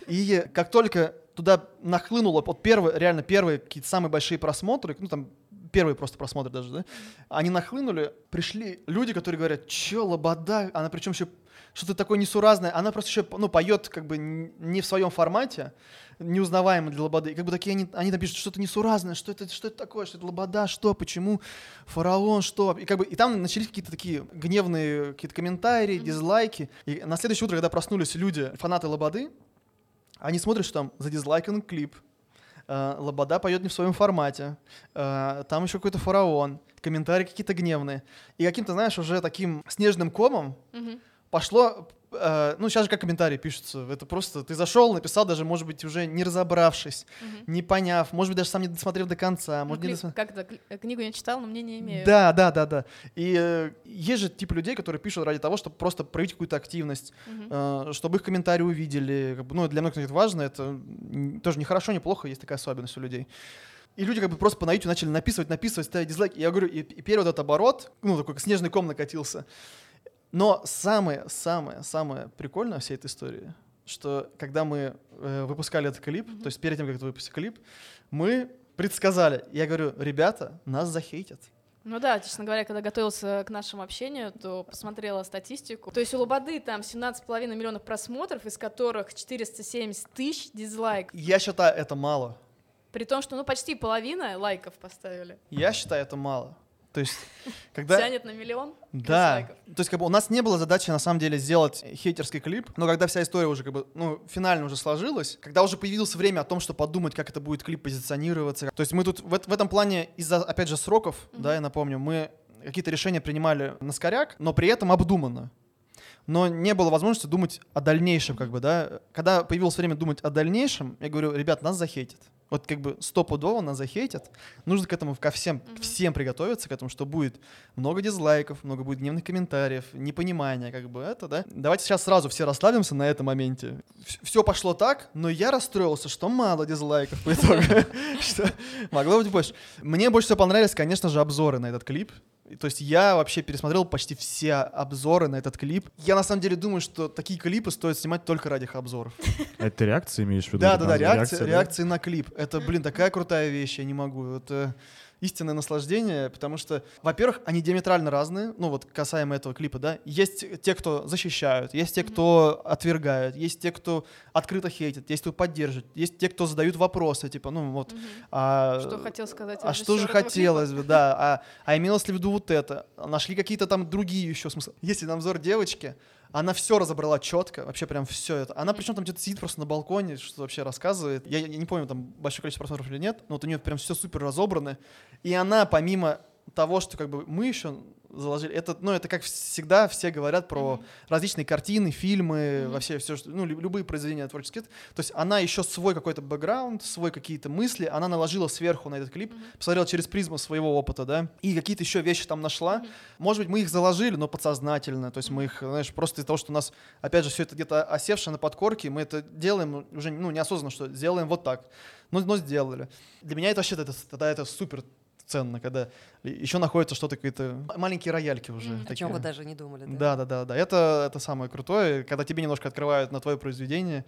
[SPEAKER 5] И как только туда нахлынуло, вот первые, реально первые какие-то самые большие просмотры, ну там первые просто просмотры даже, да, они нахлынули, пришли люди, которые говорят, чё, Лобода, она причем еще что-то такое несуразное, она просто еще, ну, поет как бы не в своем формате, неузнаваемый для Лободы. И как бы такие они, они там пишут, что-то несуразное, что это, что это такое, что это Лобода, что, почему, фараон, что. И как бы и там начались какие-то такие гневные какие-то комментарии, дизлайки. И на следующее утро, когда проснулись люди, фанаты Лободы, они смотрят, что там задизлайкан клип, э, Лобода поет не в своем формате, э, там еще какой-то фараон, комментарии какие-то гневные. И каким-то, знаешь, уже таким снежным комом
[SPEAKER 4] Мгм.
[SPEAKER 5] Пошло, э, ну, сейчас же как комментарии пишутся, это просто ты зашел, написал даже, может быть, уже не разобравшись,
[SPEAKER 4] Мгм.
[SPEAKER 5] не поняв, может быть, даже сам не досмотрев до конца,
[SPEAKER 4] Ну,
[SPEAKER 5] может, не
[SPEAKER 4] кли-
[SPEAKER 5] досмотрев.
[SPEAKER 4] Как это? Кли- Книгу я читал, но мнение имею.
[SPEAKER 5] Да, да, да, да. И э, есть же типа людей, которые пишут ради того, чтобы просто проявить какую-то активность,
[SPEAKER 4] Мгм.
[SPEAKER 5] э, чтобы их комментарии увидели. Как бы, ну, для многих это важно, это тоже не хорошо, не плохо, есть такая особенность у людей. И люди как бы просто по наитию начали написывать, написывать, ставить дизлайки. Я говорю, и, и первый вот этот оборот, ну, такой снежный ком накатился. Но самое, самое, самое прикольное всей этой истории, что когда мы э, выпускали этот клип, то есть перед тем, как выпустить клип, мы предсказали. Я говорю, ребята, нас захейтят.
[SPEAKER 4] Ну да, честно говоря, когда готовился к нашему общению, то посмотрела статистику. То есть у Лободы там 17,5 миллионов просмотров, из которых 470 тысяч дизлайк.
[SPEAKER 5] Я считаю, это мало.
[SPEAKER 4] При том, что ну почти половина лайков поставили.
[SPEAKER 5] Я считаю, это мало. То есть, <laughs> когда...
[SPEAKER 4] Тянет на миллион
[SPEAKER 5] Да. То есть, как бы у нас не было задачи на самом деле сделать хейтерский клип, но когда вся история уже как бы, ну, финально уже сложилась, когда уже появилось время о том, что подумать, как это будет клип позиционироваться. То есть мы тут в, в этом плане из-за, опять же, сроков, да, я напомню, мы какие-то решения принимали на скоряк, но при этом обдуманно. Но не было возможности думать о дальнейшем, как бы, да. Когда появилось время думать о дальнейшем, я говорю, ребят, нас захейтят. Вот как бы стопудово нас захейтят. Нужно к этому ко всем,
[SPEAKER 4] Мгм.
[SPEAKER 5] всем приготовиться, к этому, что будет много дизлайков, много будет гневных комментариев, непонимания, как бы это, да. Давайте сейчас сразу все расслабимся на этом моменте. Все пошло так, но я расстроился, что мало дизлайков по итогу. <laughs> Что могло быть больше. Мне больше всего понравились, конечно же, обзоры на этот клип. То есть я вообще пересмотрел почти все обзоры на этот клип. Я на самом деле думаю, что такие клипы стоит снимать только ради их обзоров.
[SPEAKER 6] А <laughs> это реакции имеешь в виду?
[SPEAKER 5] Да, да, да, реакция,
[SPEAKER 6] да?
[SPEAKER 5] реакции на клип. Это, блин, такая крутая вещь, я не могу. Это истинное наслаждение, потому что, во-первых, они диаметрально разные, ну вот касаемо этого клипа, да. Есть те, кто защищают, есть те, кто отвергают, есть те, кто открыто хейтит, есть кто поддерживает, есть те, кто задают вопросы, типа, ну вот. а,
[SPEAKER 4] Что хотел сказать
[SPEAKER 5] а что же хотелось бы, да. А, а имелось ли в виду вот это? Нашли какие-то там другие еще смыслы. Если на обзор девочки, она все разобрала четко, вообще прям все это. Она причем там где-то сидит просто на балконе, что вообще рассказывает. Я, я не помню, там большое количество просмотров или нет, но вот у нее прям все супер разобрано. И она, помимо того, что как бы мы еще заложили, это, ну, это как всегда все говорят про различные картины, фильмы,
[SPEAKER 4] Мгм.
[SPEAKER 5] вообще все, что, ну, лю- любые произведения творческие. То есть она еще свой какой-то бэкграунд, свой какие-то мысли, она наложила сверху на этот клип, посмотрела через призму своего опыта, да, и какие-то еще вещи там нашла. Может быть, мы их заложили, но подсознательно, то есть мы их, знаешь, просто из-за того, что у нас, опять же, все это где-то осевшее на подкорке, мы это делаем уже, ну, неосознанно, что сделаем вот так, но, но сделали. Для меня это вообще, это, тогда это супер ценно, когда еще находится что-то, какие-то маленькие рояльки уже.
[SPEAKER 4] Мгм.
[SPEAKER 2] О чем вы даже не думали.
[SPEAKER 5] Да, да, да, да. Это, это самое крутое, когда тебе немножко открывают на твое произведение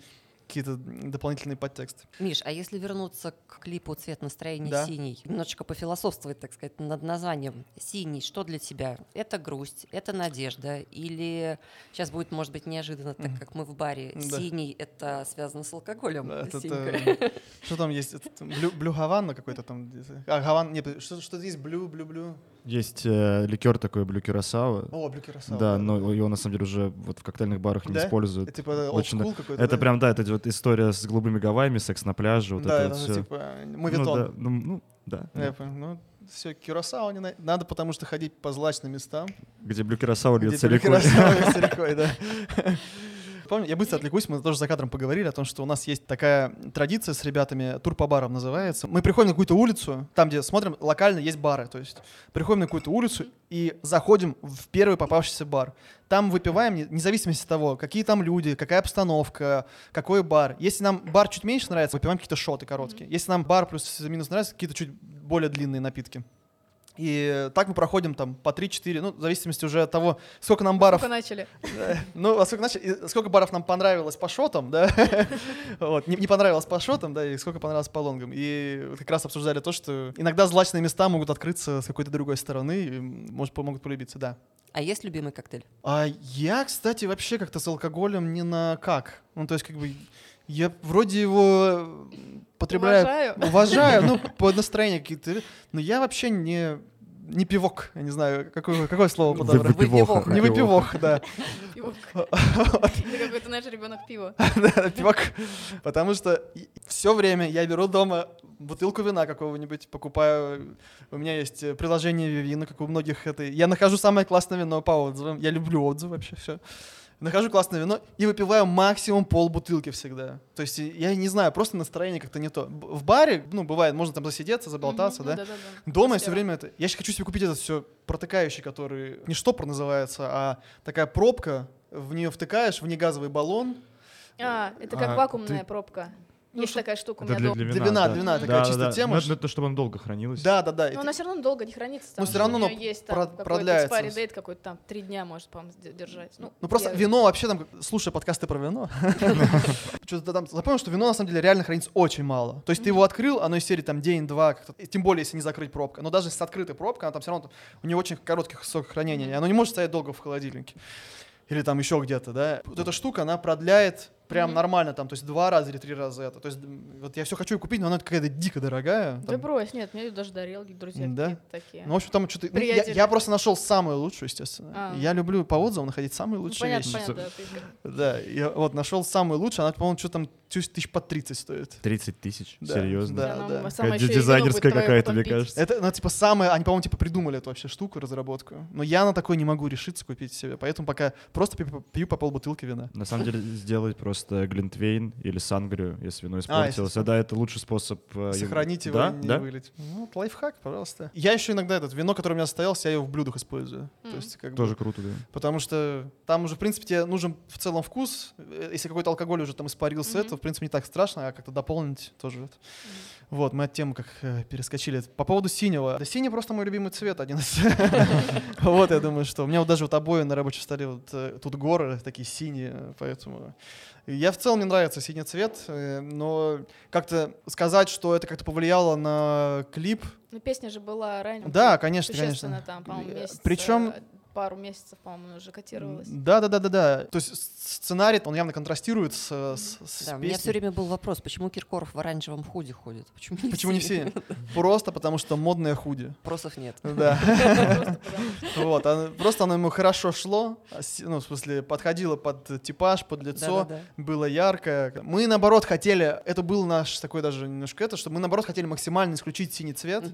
[SPEAKER 5] какие-то дополнительные подтексты.
[SPEAKER 2] Миш, а если вернуться к клипу «Цвет настроения
[SPEAKER 5] Да.
[SPEAKER 2] синий», немножечко пофилософствовать, так сказать, над названием «Синий», что для тебя? Это грусть, это надежда? Или сейчас будет, может быть, неожиданно, так как мы в баре,
[SPEAKER 5] Да.
[SPEAKER 2] «Синий» — это связано с алкоголем?
[SPEAKER 5] Да, это,
[SPEAKER 2] синька.
[SPEAKER 5] что там есть? Это блю, блю Гавана какой-то там. А, Гаван, нет, что, что есть? Блю, блю, блю.
[SPEAKER 6] Есть э, ликер такой, Блю Кюрасао.
[SPEAKER 5] О, блю Кюрасао,
[SPEAKER 6] Да, но его на самом деле уже вот в коктейльных барах не
[SPEAKER 5] Да?
[SPEAKER 6] используют.
[SPEAKER 5] Это типа
[SPEAKER 6] Очень,
[SPEAKER 5] какой-то.
[SPEAKER 6] Это
[SPEAKER 5] да?
[SPEAKER 6] прям, да, это вот история с голубыми гавайями, секс на пляже, вот
[SPEAKER 5] да,
[SPEAKER 6] это
[SPEAKER 5] это
[SPEAKER 6] вот все.
[SPEAKER 5] типа мовитон.
[SPEAKER 6] Ну, да, ну, ну, да,
[SPEAKER 5] Я
[SPEAKER 6] да.
[SPEAKER 5] понял. Ну, все, Кюрасао не на- надо, потому что ходить по злачным местам.
[SPEAKER 6] Где Блю Кюрасао
[SPEAKER 5] где
[SPEAKER 6] льется
[SPEAKER 5] Блю
[SPEAKER 6] рекой.
[SPEAKER 5] Кюрасао <laughs> льется рекой, да. Помню, я быстро отвлекусь, мы тоже за кадром поговорили о том, что у нас есть такая традиция с ребятами, тур по барам называется. Мы приходим на какую-то улицу, там, где смотрим, локально есть бары, то есть приходим на какую-то улицу и заходим в первый попавшийся бар. Там выпиваем, не- вне от того, какие там люди, какая обстановка, какой бар. Если нам бар чуть меньше нравится, выпиваем какие-то шоты короткие. Если нам бар плюс-минус нравится, какие-то чуть более длинные напитки. И так мы проходим там по 3-4, ну, в зависимости уже от того, сколько нам баров
[SPEAKER 4] Только начали.
[SPEAKER 5] да. Ну, а сколько, начали- сколько баров нам понравилось по шотам, да? <laughs> Вот, не, не понравилось по шотам, да, и сколько понравилось по лонгам. И как раз обсуждали то, что иногда злачные места могут открыться с какой-то другой стороны, и, может, помогут полюбиться, да.
[SPEAKER 2] А есть любимый коктейль?
[SPEAKER 5] А я, кстати, вообще как-то с алкоголем не на как. Ну, то есть, как бы, я вроде его потребляю...
[SPEAKER 4] Уважаю.
[SPEAKER 5] Уважаю, ну, <laughs> по настроению какие-то. Но я вообще не, не пивок, я не знаю, какое, какое слово подобрать.
[SPEAKER 2] Выпивоха.
[SPEAKER 5] Не выпивох, да.
[SPEAKER 4] Пиво. <laughs> Это какой-то, знаешь, ребенок пива. <laughs>
[SPEAKER 5] Да, пивок. Потому что все время я беру дома бутылку вина какого-нибудь, покупаю. У меня есть э, приложение Вивина, как у многих это. Я нахожу самое классное вино по отзывам. Я люблю отзывы вообще все. Нахожу классное вино и выпиваю максимум пол бутылки всегда. То есть я не знаю, просто настроение как-то не то. В баре, ну, бывает, можно там засидеться, заболтаться,
[SPEAKER 4] Мгм, ну
[SPEAKER 5] да.
[SPEAKER 4] да-да-да.
[SPEAKER 5] Дома я все время это. Я сейчас хочу себе купить этот все протыкающий, который не штопор называется, а такая пробка. В нее втыкаешь, в нее газовый баллон,
[SPEAKER 4] А, это как
[SPEAKER 6] А,
[SPEAKER 4] вакуумная
[SPEAKER 6] ты-
[SPEAKER 4] пробка.
[SPEAKER 5] Ну,
[SPEAKER 4] Есть
[SPEAKER 5] что-
[SPEAKER 4] такая штука у
[SPEAKER 6] Это
[SPEAKER 4] меня
[SPEAKER 6] для,
[SPEAKER 4] дома.
[SPEAKER 6] для
[SPEAKER 5] Для
[SPEAKER 6] вина,
[SPEAKER 5] вина,
[SPEAKER 6] да.
[SPEAKER 5] для вина такая
[SPEAKER 6] Да,
[SPEAKER 5] чисто
[SPEAKER 6] да,
[SPEAKER 5] тема,
[SPEAKER 6] Ну,
[SPEAKER 5] что-
[SPEAKER 6] это, это чтобы оно долго хранилось.
[SPEAKER 5] Да, да, да.
[SPEAKER 4] Но
[SPEAKER 5] ты-
[SPEAKER 4] она все равно долго не хранится. Там
[SPEAKER 5] Ну, всё равно
[SPEAKER 4] у
[SPEAKER 5] оно
[SPEAKER 4] есть
[SPEAKER 5] про-
[SPEAKER 4] там какой-то
[SPEAKER 5] продляется.
[SPEAKER 4] expiry date какой-то там три дня может, по-моему, держать. Ну,
[SPEAKER 5] Ну просто
[SPEAKER 4] я-
[SPEAKER 5] вино вообще там, слушая подкасты про вино, <laughs> что-то там запомнил, что вино на самом деле реально хранится очень мало. То есть ты его открыл, оно из серии там день-два, тем более если не закрыть пробка. Но даже с открытой пробкой, она там все равно, у нее очень коротких срок хранения, и оно не может стоять долго в холодильнике. Или там еще где-то, да. Вот эта штука, она продляет прям
[SPEAKER 4] Мгм.
[SPEAKER 5] нормально, там, то есть два раза или три раза это. То есть вот я все хочу ее купить, но она какая-то дико дорогая.
[SPEAKER 4] Да
[SPEAKER 5] там.
[SPEAKER 4] брось, нет, мне даже дарил друзья
[SPEAKER 5] Да?
[SPEAKER 4] такие.
[SPEAKER 5] Ну, в общем, там что-то... ну, я, я просто нашел самую лучшую, естественно.
[SPEAKER 4] А.
[SPEAKER 5] Я люблю по отзывам находить самые
[SPEAKER 4] Ну,
[SPEAKER 5] лучшие
[SPEAKER 4] понятно,
[SPEAKER 5] вещи.
[SPEAKER 4] понятно, да,
[SPEAKER 5] Да, я вот нашел самую лучшую, она, по-моему, что там тысяч тысяч по 30 стоит.
[SPEAKER 6] 30 тысяч,
[SPEAKER 5] Да,
[SPEAKER 6] серьезно.
[SPEAKER 5] да. Да.
[SPEAKER 4] сама
[SPEAKER 6] Какая дизайнерская какая-то, мне кажется.
[SPEAKER 5] Это, ну, типа, самое, они, по-моему, типа придумали эту вообще штуку, разработку. Но я на такой не могу решиться купить себе, поэтому пока просто пью, пью по полбутылки вина.
[SPEAKER 6] На самом деле сделать просто просто глинтвейн или сангрию, если вино
[SPEAKER 5] А, если
[SPEAKER 6] испортилось. А, да, это лучший способ... э,
[SPEAKER 5] Сохранить его
[SPEAKER 6] да?
[SPEAKER 5] и не
[SPEAKER 6] да?
[SPEAKER 5] вылить. Ну, вот лайфхак, пожалуйста. Я еще иногда этот вино, которое у меня осталось, я его в блюдах использую. То
[SPEAKER 4] Мгм.
[SPEAKER 5] есть, как бы,
[SPEAKER 6] Тоже круто, да.
[SPEAKER 5] Потому что там уже, в принципе, тебе нужен в целом вкус. Э, Если какой-то алкоголь уже там испарился,
[SPEAKER 4] Мгм.
[SPEAKER 5] это, в принципе, не так страшно, а как-то дополнить тоже. это. Вот, мы от темы как э, перескочили. По поводу синего. Да синий просто мой любимый цвет, один из. <laughs> Вот, я думаю, что у меня вот даже вот обои на рабочем столе, вот э, тут горы такие синие, поэтому... Я в целом мне нравится синий цвет, э, но как-то сказать, что это как-то повлияло на клип,
[SPEAKER 4] Ну, песня же была ранее.
[SPEAKER 5] да, конечно, конечно.
[SPEAKER 4] там,
[SPEAKER 5] Э. Причем
[SPEAKER 4] пару месяцев, по-моему, уже котировалась.
[SPEAKER 5] Да, да, да, да, да. То есть сценарий, он явно контрастирует с, с, с
[SPEAKER 2] Да, у меня
[SPEAKER 5] песней.
[SPEAKER 2] все время был вопрос, почему Киркоров в оранжевом худе ходит? Почему не
[SPEAKER 5] Почему не
[SPEAKER 2] все? <laughs>
[SPEAKER 5] Просто потому что модное худи.
[SPEAKER 2] Вопросов нет. <laughs>
[SPEAKER 5] Да. Вот. оно- Просто оно ему хорошо шло. а Ну, в смысле, подходило под типаж, под лицо. Было ярко. Мы, наоборот, хотели... Это был наш такой даже немножко это, что мы, наоборот, хотели максимально исключить синий цвет.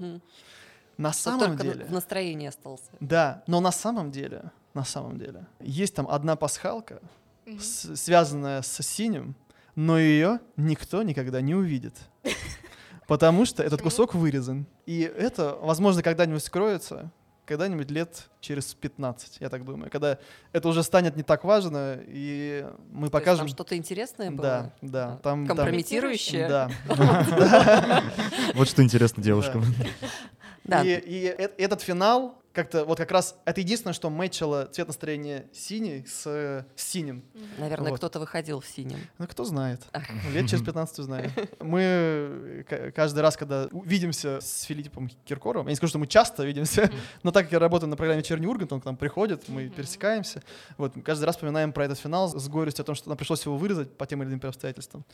[SPEAKER 5] На самом деле...
[SPEAKER 2] в настроении остался.
[SPEAKER 5] Да, но на самом деле, на самом деле, есть там одна пасхалка,
[SPEAKER 4] Мгм.
[SPEAKER 5] с- связанная с синим, но ее никто никогда не увидит. <laughs> Потому что этот кусок вырезан. И это, возможно, когда-нибудь скроется, когда-нибудь лет через 15, я так думаю. Когда это уже станет не так важно, и мы
[SPEAKER 2] То есть
[SPEAKER 5] покажем...
[SPEAKER 2] Там что-то интересное было?
[SPEAKER 5] Да, да. Там-
[SPEAKER 2] Компрометирующее?
[SPEAKER 5] Да. <laughs> <laughs>
[SPEAKER 6] Вот что интересно девушкам.
[SPEAKER 2] Да.
[SPEAKER 5] И, и э- этот финал как-то вот как раз это единственное, что мэчило цвет настроения синий с, с синим.
[SPEAKER 2] Наверное,
[SPEAKER 5] Вот.
[SPEAKER 2] кто-то выходил в синем.
[SPEAKER 5] Ну, кто знает. Лет через 15 узнаем. Мы э, каждый раз, когда видимся с Филиппом Киркоровым, я не скажу, что мы часто видимся, но так как я работаю на программе «Вечерний Ургант», он к нам приходит, мы пересекаемся. Вот, каждый раз вспоминаем про этот финал с горестью о том, что нам пришлось его вырезать по тем или иным обстоятельствам.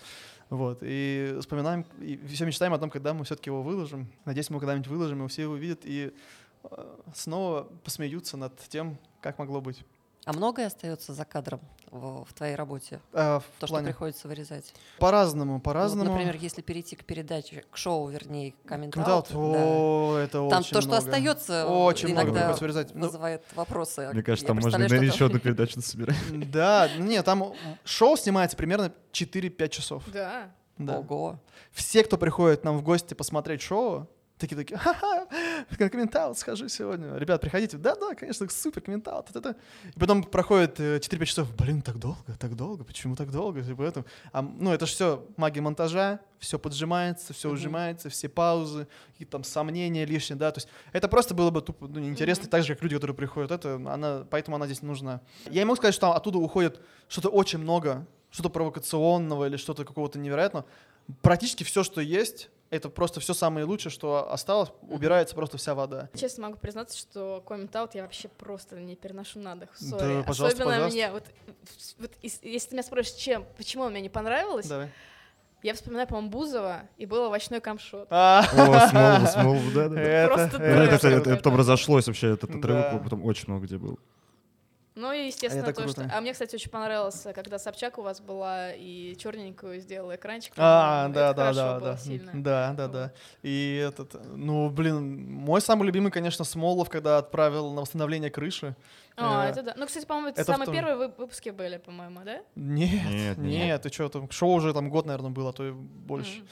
[SPEAKER 5] Вот, и вспоминаем, и все мечтаем о том, когда мы все-таки его выложим. Надеюсь, мы когда-нибудь выложим, и все его увидят, и снова посмеются над тем, как могло быть.
[SPEAKER 2] А многое остается за кадром в, в твоей работе?
[SPEAKER 5] А, в
[SPEAKER 2] То, что
[SPEAKER 5] плане-
[SPEAKER 2] приходится вырезать?
[SPEAKER 5] По-разному,
[SPEAKER 2] Ну, вот,
[SPEAKER 5] по-разному.
[SPEAKER 2] например, если перейти к передаче, к шоу, вернее,
[SPEAKER 5] комментаут, о, это
[SPEAKER 2] там
[SPEAKER 5] очень
[SPEAKER 2] то, что
[SPEAKER 5] много.
[SPEAKER 2] остается,
[SPEAKER 5] Очень много
[SPEAKER 2] иногда
[SPEAKER 5] приходится вырезать. Ну,
[SPEAKER 2] вызывает вопросы.
[SPEAKER 6] Мне кажется, там можно на
[SPEAKER 2] что
[SPEAKER 6] еще
[SPEAKER 2] там-
[SPEAKER 6] одну <laughs> передачу собирать.
[SPEAKER 5] Да, ну нет, там шоу снимается примерно 4-5 часов.
[SPEAKER 4] Да.
[SPEAKER 5] Да.
[SPEAKER 2] Ого.
[SPEAKER 5] Все, кто приходит нам в гости посмотреть шоу, такие такие, ха-ха, комментаут схожу сегодня. Ребят, приходите. Да-да, конечно, супер комментаут. это. И потом проходит э, 4-5 часов. Блин, так долго, так долго, почему так долго? Типа это. А, ну, это же все магия монтажа, все поджимается, все ужимается, все паузы, какие-то там сомнения лишние, да. То есть это просто было бы тупо ну, неинтересно, так же, как люди, которые приходят. Это, она, поэтому она здесь нужна. Я не могу сказать, что оттуда уходит что-то очень много, что-то провокационного или что-то какого-то невероятного. Практически все, что есть, это просто все самое лучшее, что осталось, убирается просто вся вода.
[SPEAKER 4] Честно могу признаться, что коммент-аут я вообще просто не переношу на дух.
[SPEAKER 5] Да,
[SPEAKER 4] Сори.
[SPEAKER 5] пожалуйста,
[SPEAKER 4] Особенно
[SPEAKER 5] пожалуйста.
[SPEAKER 4] мне, вот, вот если ты меня спросишь, чем, почему он мне не понравилось,
[SPEAKER 5] Давай.
[SPEAKER 4] я вспоминаю, по-моему, Бузова, и был овощной камшот.
[SPEAKER 5] А,
[SPEAKER 6] О, Смолву, Смолву, да, да. да.
[SPEAKER 5] это-
[SPEAKER 4] Просто
[SPEAKER 5] это-
[SPEAKER 6] Это,
[SPEAKER 4] это-
[SPEAKER 6] потом разошлось вообще, этот
[SPEAKER 5] Да.
[SPEAKER 6] отрывок, потом очень много где был.
[SPEAKER 4] Ну и, естественно,
[SPEAKER 5] Это
[SPEAKER 4] то, что...
[SPEAKER 5] круто.
[SPEAKER 4] А мне, кстати, очень понравилось, когда Собчак у вас была и черненькую сделала экранчик.
[SPEAKER 5] А, да,
[SPEAKER 4] Это
[SPEAKER 5] да, да,
[SPEAKER 4] было
[SPEAKER 5] да.
[SPEAKER 4] сильно.
[SPEAKER 5] Да, да, да. И этот, ну, блин, мой самый любимый, конечно, Смолов, когда отправил на восстановление крыши.
[SPEAKER 4] А,
[SPEAKER 5] Э,
[SPEAKER 4] это да. Ну, кстати, по-моему, это,
[SPEAKER 5] это
[SPEAKER 4] самые
[SPEAKER 5] том-
[SPEAKER 4] первые вы- выпуски были, по-моему, да?
[SPEAKER 5] Нет,
[SPEAKER 6] Нет,
[SPEAKER 5] нет,
[SPEAKER 6] нет.
[SPEAKER 5] ты что, там шоу уже там год, наверное, было, а то и больше.
[SPEAKER 4] М.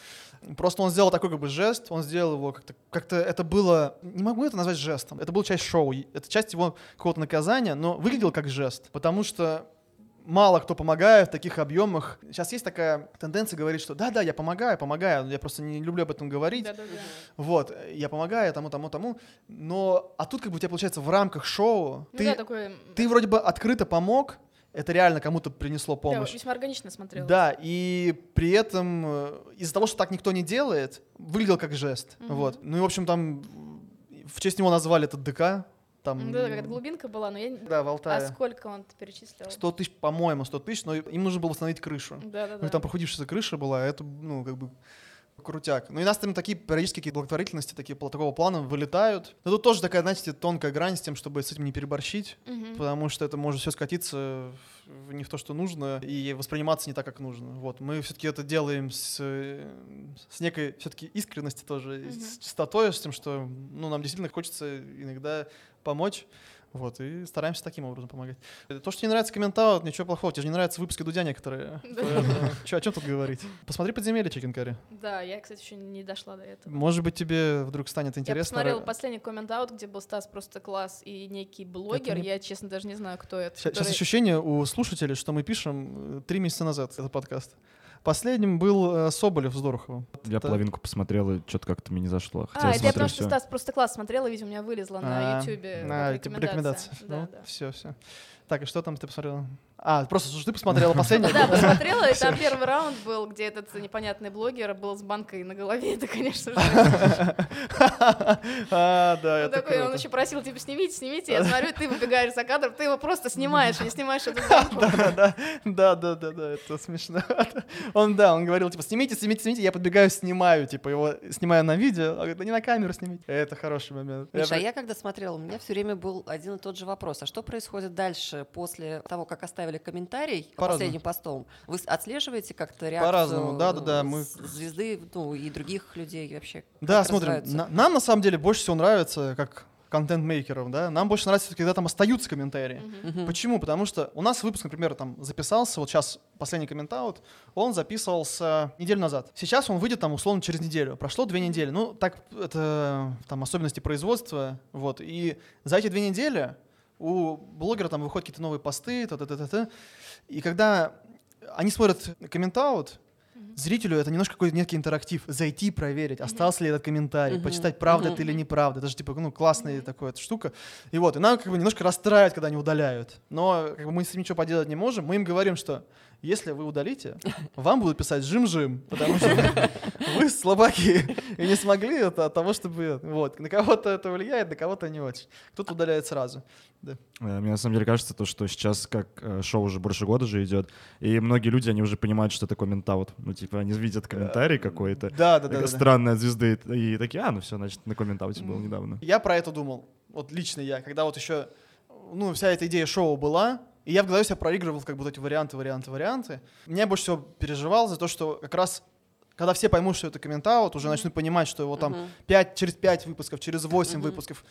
[SPEAKER 5] Просто он сделал такой как бы жест, он сделал его как-то, как-то это было, не могу это назвать жестом, это была часть шоу, это часть его какого-то наказания, но выглядел как жест, потому что мало кто помогает в таких объемах. Сейчас есть такая тенденция говорить, что да-да, я помогаю, помогаю, но я просто не люблю об этом говорить.
[SPEAKER 4] Да-да-да.
[SPEAKER 5] Вот, я помогаю тому, тому, тому, но, а тут как бы у тебя получается в рамках шоу,
[SPEAKER 4] Ну
[SPEAKER 5] ты,
[SPEAKER 4] да, такой...
[SPEAKER 5] ты вроде бы открыто помог, это реально кому-то принесло
[SPEAKER 4] да,
[SPEAKER 5] помощь.
[SPEAKER 4] весьма органично смотрелось.
[SPEAKER 5] Да, и при этом э, из-за того, что так никто не делает, выглядел как жест.
[SPEAKER 4] Мгм.
[SPEAKER 5] Вот. Ну и, в общем, там в честь него назвали этот ДК. Там,
[SPEAKER 4] М, Да, какая-то глубинка была, но я... не-
[SPEAKER 5] Да, в
[SPEAKER 4] А
[SPEAKER 5] Алтае.
[SPEAKER 4] сколько он перечислил?
[SPEAKER 5] 100 тысяч, по-моему, 100 тысяч, но им нужно было восстановить крышу. У
[SPEAKER 4] Да-да-да.
[SPEAKER 5] них там прохудившаяся крыша была, а это, ну, как бы крутяк. Ну и у нас там такие периодически какие благотворительности такие такого плана вылетают. Но тут тоже такая, знаете, тонкая грань с тем, чтобы с этим не переборщить.
[SPEAKER 4] Мгм.
[SPEAKER 5] потому что это может все скатиться в не в то, что нужно, и восприниматься не так, как нужно. Вот, мы все-таки это делаем с, э, с некой все-таки искренности тоже, и с чистотой, с тем, что ну, нам действительно хочется иногда помочь. Вот, и стараемся таким образом помогать. То, что не нравится комментаут, ничего плохого. Тебе же не нравятся выпуски Дудя некоторые. Че, о чем тут говорить? Посмотри подземелье Чикен Карри.
[SPEAKER 4] Да, я, кстати, еще не дошла до этого.
[SPEAKER 5] Может быть, тебе вдруг станет
[SPEAKER 4] Я
[SPEAKER 5] интересно.
[SPEAKER 4] посмотрела последний коммент-аут, где был Стас просто класс и некий блогер. Я, честно, даже не знаю, кто это.
[SPEAKER 5] Сейчас, ощущение у слушателей, что мы пишем э, три месяца назад этот подкаст. Последним был э, Соболев с Дороховым.
[SPEAKER 6] Я
[SPEAKER 5] Это-
[SPEAKER 6] половинку посмотрел, и что-то как-то мне не зашло. Хотя
[SPEAKER 4] А, это я потому что. Стас просто класс смотрела, видимо, у меня вылезла на
[SPEAKER 5] А,
[SPEAKER 4] Ютубе
[SPEAKER 5] а, типа
[SPEAKER 4] рекомендация.
[SPEAKER 5] рекомендация.
[SPEAKER 4] Да,
[SPEAKER 5] Ну,
[SPEAKER 4] да.
[SPEAKER 5] все, все. Так, и что там ты посмотрела? А, просто что ты посмотрела последнее?
[SPEAKER 4] Да, посмотрела, и там первый раунд был, где этот непонятный блогер был с банкой на голове. Это, конечно же, <laughs>
[SPEAKER 5] А, да,
[SPEAKER 4] он
[SPEAKER 5] это
[SPEAKER 4] такой, он еще просил, типа, снимите, снимите. Я смотрю, ты выбегаешь за кадр, ты его просто снимаешь, не снимаешь эту банку.
[SPEAKER 5] Да, да, да, да, да, да, это смешно. Он, да, он говорил, типа, снимите, снимите, снимите, я подбегаю, снимаю, типа, его снимаю на видео, он говорит, да не на камеру снимите. Это хороший момент.
[SPEAKER 2] Миша, а
[SPEAKER 5] Я-
[SPEAKER 2] я когда смотрела, у меня все время был один и тот же вопрос. А что происходит дальше, после того, как оставили комментарий по последним постом? Вы отслеживаете как-то реакцию
[SPEAKER 5] По-разному, да-да-да, мы-
[SPEAKER 2] звезды ну, и других людей вообще?
[SPEAKER 5] Да, смотрим, на- нам на самом деле больше всего нравится, как контент-мейкеров, да, нам больше нравится, когда там остаются комментарии.
[SPEAKER 2] Мгм.
[SPEAKER 5] Почему? Потому что у нас выпуск, например, там записался, вот сейчас последний комментаут, он записывался неделю назад. Сейчас он выйдет там условно через неделю. Прошло две недели. Ну, так это там особенности производства, вот. И за эти две недели у блогера там выходят какие-то новые посты, та та та та та И когда они смотрят комментаут, зрителю это немножко какой-то некий интерактив. Зайти, проверить, остался ли этот комментарий,
[SPEAKER 2] Мгм.
[SPEAKER 5] почитать, правда
[SPEAKER 2] Мгм.
[SPEAKER 5] это или неправда. Это же типа, ну, классная такая эта штука. И вот, и нам как бы немножко расстраивает, когда они удаляют. Но как бы мы с этим ничего поделать не можем. Мы им говорим, что если вы удалите, вам будут писать жим-жим, потому что <laughs> вы слабаки и не смогли это от того, чтобы... Вот. На кого-то это влияет, на кого-то не очень. Кто-то удаляет сразу.
[SPEAKER 6] Э, Мне на самом деле кажется, то, что сейчас как э, шоу уже больше года же идет, и многие люди, они уже понимают, что такое ментаут. Ну, типа, они видят комментарий какой-то,
[SPEAKER 5] Да, да, да. да.
[SPEAKER 6] странная звезды, и такие, а, ну все, значит, на комментауте был недавно.
[SPEAKER 5] Я про это думал. Вот лично я, когда вот еще, ну, вся эта идея шоу была, и я в голове себя проигрывал как бы вот эти варианты, варианты, варианты. Меня больше всего переживал за то, что как раз когда все поймут, что это комментаут, уже начнут понимать, что его там
[SPEAKER 2] Мгм.
[SPEAKER 5] 5, через 5 выпусков, через 8
[SPEAKER 2] Мгм.
[SPEAKER 5] выпусков.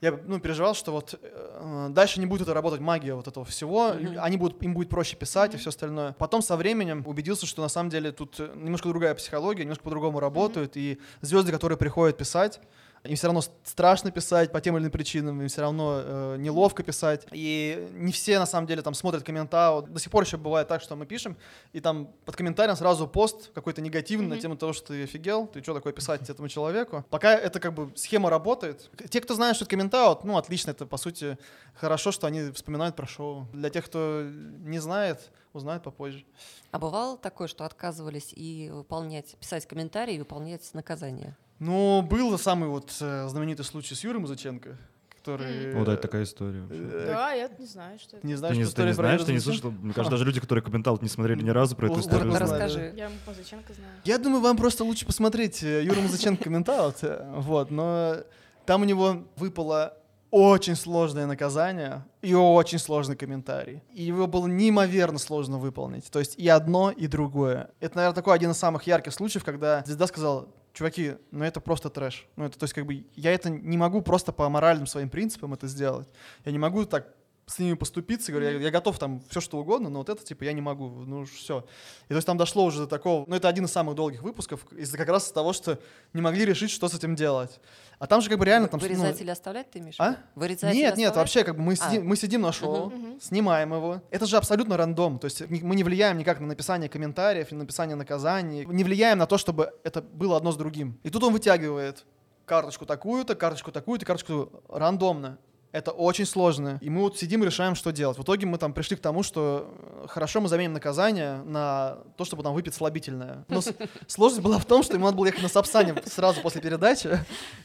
[SPEAKER 5] Я ну, переживал, что вот э, дальше не будет это работать магия вот этого всего.
[SPEAKER 2] Мгм.
[SPEAKER 5] Они будут, им будет проще писать и
[SPEAKER 4] Мгм.
[SPEAKER 5] все остальное. Потом со временем убедился, что на самом деле тут э, немножко другая психология, немножко по-другому работают. И звезды, которые приходят писать, им все равно страшно писать по тем или иным причинам, им все равно э, неловко писать. И не все на самом деле там смотрят комментаут. До сих пор еще бывает так, что мы пишем, и там под комментарием сразу пост какой-то негативный на
[SPEAKER 4] Мгм.
[SPEAKER 5] тему того, что ты офигел, ты что такое писать этому человеку. Пока это как бы схема работает. Те, кто знает, что это комментаут, ну отлично, это по сути хорошо, что они вспоминают про шоу. Для тех, кто не знает, узнает попозже.
[SPEAKER 2] А бывало такое, что отказывались и выполнять, писать комментарии и выполнять наказание?
[SPEAKER 5] Ну, был самый вот э, знаменитый случай с Юрой Музыченко, который...
[SPEAKER 6] Вот это такая история.
[SPEAKER 5] э,
[SPEAKER 4] Да, я не знаю, что это.
[SPEAKER 5] Не
[SPEAKER 6] Ты
[SPEAKER 5] знаешь,
[SPEAKER 6] не,
[SPEAKER 5] что
[SPEAKER 6] ты не
[SPEAKER 5] история про
[SPEAKER 6] знаешь, ты не слышал? Мне кажется, даже люди, которые комментаут, не смотрели ни разу про эту историю.
[SPEAKER 2] Расскажи.
[SPEAKER 4] Я Музыченко знаю.
[SPEAKER 5] Я думаю, вам просто лучше посмотреть э, Юру Музыченко комментаут, э, вот, но там у него выпало очень сложное наказание и очень сложный комментарий. И его было неимоверно сложно выполнить. То есть и одно, и другое. Это, наверное, такой один из самых ярких случаев, когда звезда сказала, чуваки, ну это просто трэш. Ну это, то есть как бы я это не могу просто по моральным своим принципам это сделать. Я не могу так с ними поступиться, говорю, я, я готов там все что угодно, но вот это типа я не могу, ну все. И то есть там дошло уже до такого, ну это один из самых долгих выпусков, из-за как раз того, что не могли решить, что с этим делать. А там же как бы реально там... ну,
[SPEAKER 2] Вырезать или оставлять, ты в
[SPEAKER 5] А? нет, нет,
[SPEAKER 2] оставлять?
[SPEAKER 5] вообще как бы мы,
[SPEAKER 2] А.
[SPEAKER 5] сидим, мы сидим на шоу,
[SPEAKER 4] Мгм.
[SPEAKER 5] снимаем его. Это же абсолютно рандом. То есть мы не влияем никак на написание комментариев, на написание наказаний. Не влияем на то, чтобы это было одно с другим. И тут он вытягивает карточку такую-то, карточку такую-то, карточку рандомно. Это очень сложно. И мы вот сидим и решаем, что делать. В итоге мы там пришли к тому, что э, хорошо мы заменим наказание на то, чтобы там выпить слабительное. Но <laughs> сложность была в том, что ему надо было ехать на Сапсане сразу после передачи.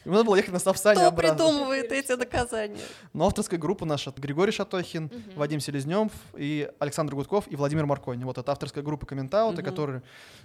[SPEAKER 5] Ему надо было ехать на Сапсане
[SPEAKER 2] Кто
[SPEAKER 5] обратно.
[SPEAKER 2] придумывает эти наказания?
[SPEAKER 5] Но авторская группа наша Григорий Шатохин, Вадим Селезнев и Александр Гудков и Владимир Маркони. Вот это авторская группа комментауты,
[SPEAKER 2] Мгм.
[SPEAKER 5] которые